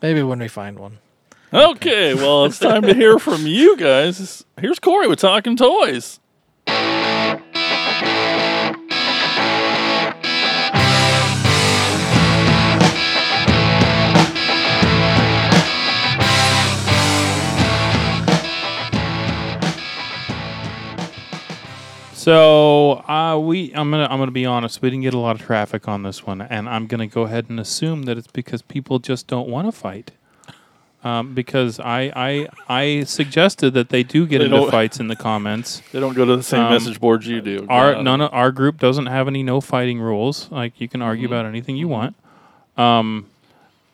Maybe when we find one. okay, well, it's time to hear from you guys. Here's Corey with Talking Toys. So uh, we, I'm gonna, I'm gonna be honest. We didn't get a lot of traffic on this one, and I'm gonna go ahead and assume that it's because people just don't want to fight. Um, because I, I, I suggested that they do get They into don't- fights in the comments. They don't go to the same Um, message boards you do. Our none of our group doesn't have any no fighting rules. Like you can argue Mm-hmm. about anything you want. Um,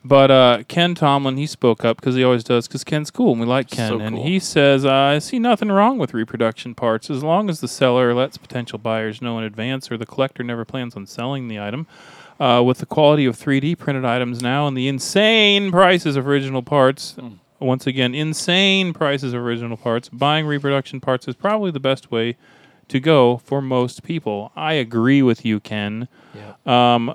but uh, Ken Tomlin he spoke up because he always does because Ken's cool and we like Ken So and cool. he says I see nothing wrong with reproduction parts as long as the seller lets potential buyers know in advance or the collector never plans on selling the item. Uh, with the quality of 3D printed items now and the insane prices of original parts, Hmm. once again, insane prices of original parts, buying reproduction parts is probably the best way to go for most people. I agree with you, Ken. Yeah. Um,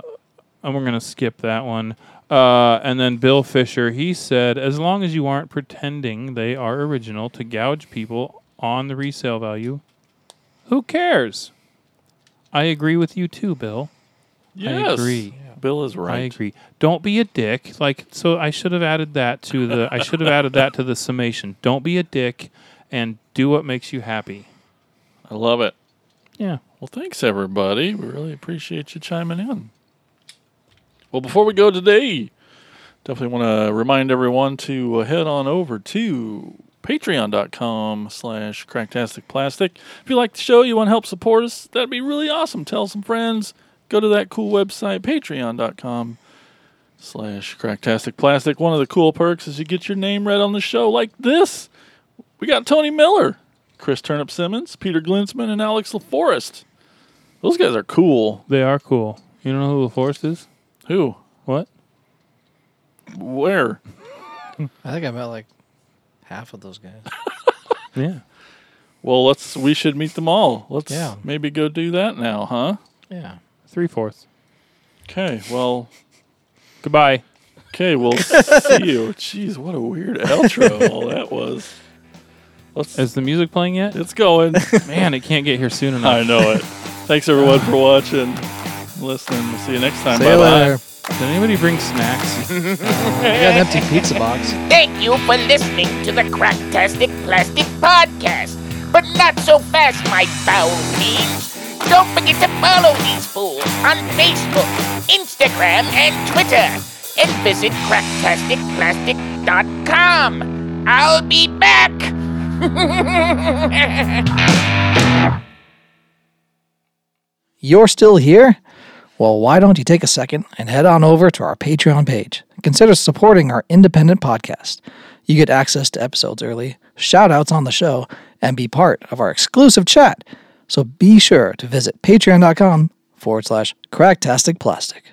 and we're going to skip that one. Uh, and then Bill Fisher, he said, as long as you aren't pretending they are original to gouge people on the resale value, who cares? I agree with you too, Bill. Yes. I agree. Bill is right. I agree. Don't be a dick. Like so I should have added that to the I should have added that to the summation. Don't be a dick and do what makes you happy. I love it. Yeah. Well, thanks, everybody. We really appreciate you chiming in. Well, before we go today, definitely want to remind everyone to head on over to patreon.com slash cracktasticplastic. If you like the show, you want to help support us, that'd be really awesome. Tell some friends. Go to that cool website, patreon.com slash cracktasticplastic. One of the cool perks is you get your name read on the show like this. We got Tony Miller, Chris Turnip Simmons, Peter Glinsman, and Alex LaForest. Those guys are cool. They are cool. You don't know who LaForest is? Who? What? Where? I think I met like half of those guys. Yeah. Well, let's. We should meet them all. Let's Yeah. maybe go do that now, huh? Yeah. Three fourths. Okay. Well. Goodbye. Okay. We'll see you. Jeez, what a weird outro all that was. Let's. Is the music playing yet? It's going. Man, it can't get here soon enough. I know it. Thanks everyone for watching, listening. We'll see you next time. See you Bye bye. later. Did anybody bring snacks? We got an empty pizza box. Thank you for listening to the Cracktastic Plastic Podcast. But not so fast, my foul fiends. Don't forget to follow these fools on Facebook, Instagram, and Twitter. And visit cracktasticplastic.com. I'll be back. You're still here? Well, why don't you take a second and head on over to our Patreon page consider supporting our independent podcast. You get access to episodes early, shout outs on the show, and be part of our exclusive chat. So be sure to visit patreon.com forward slash cracktastic plastic.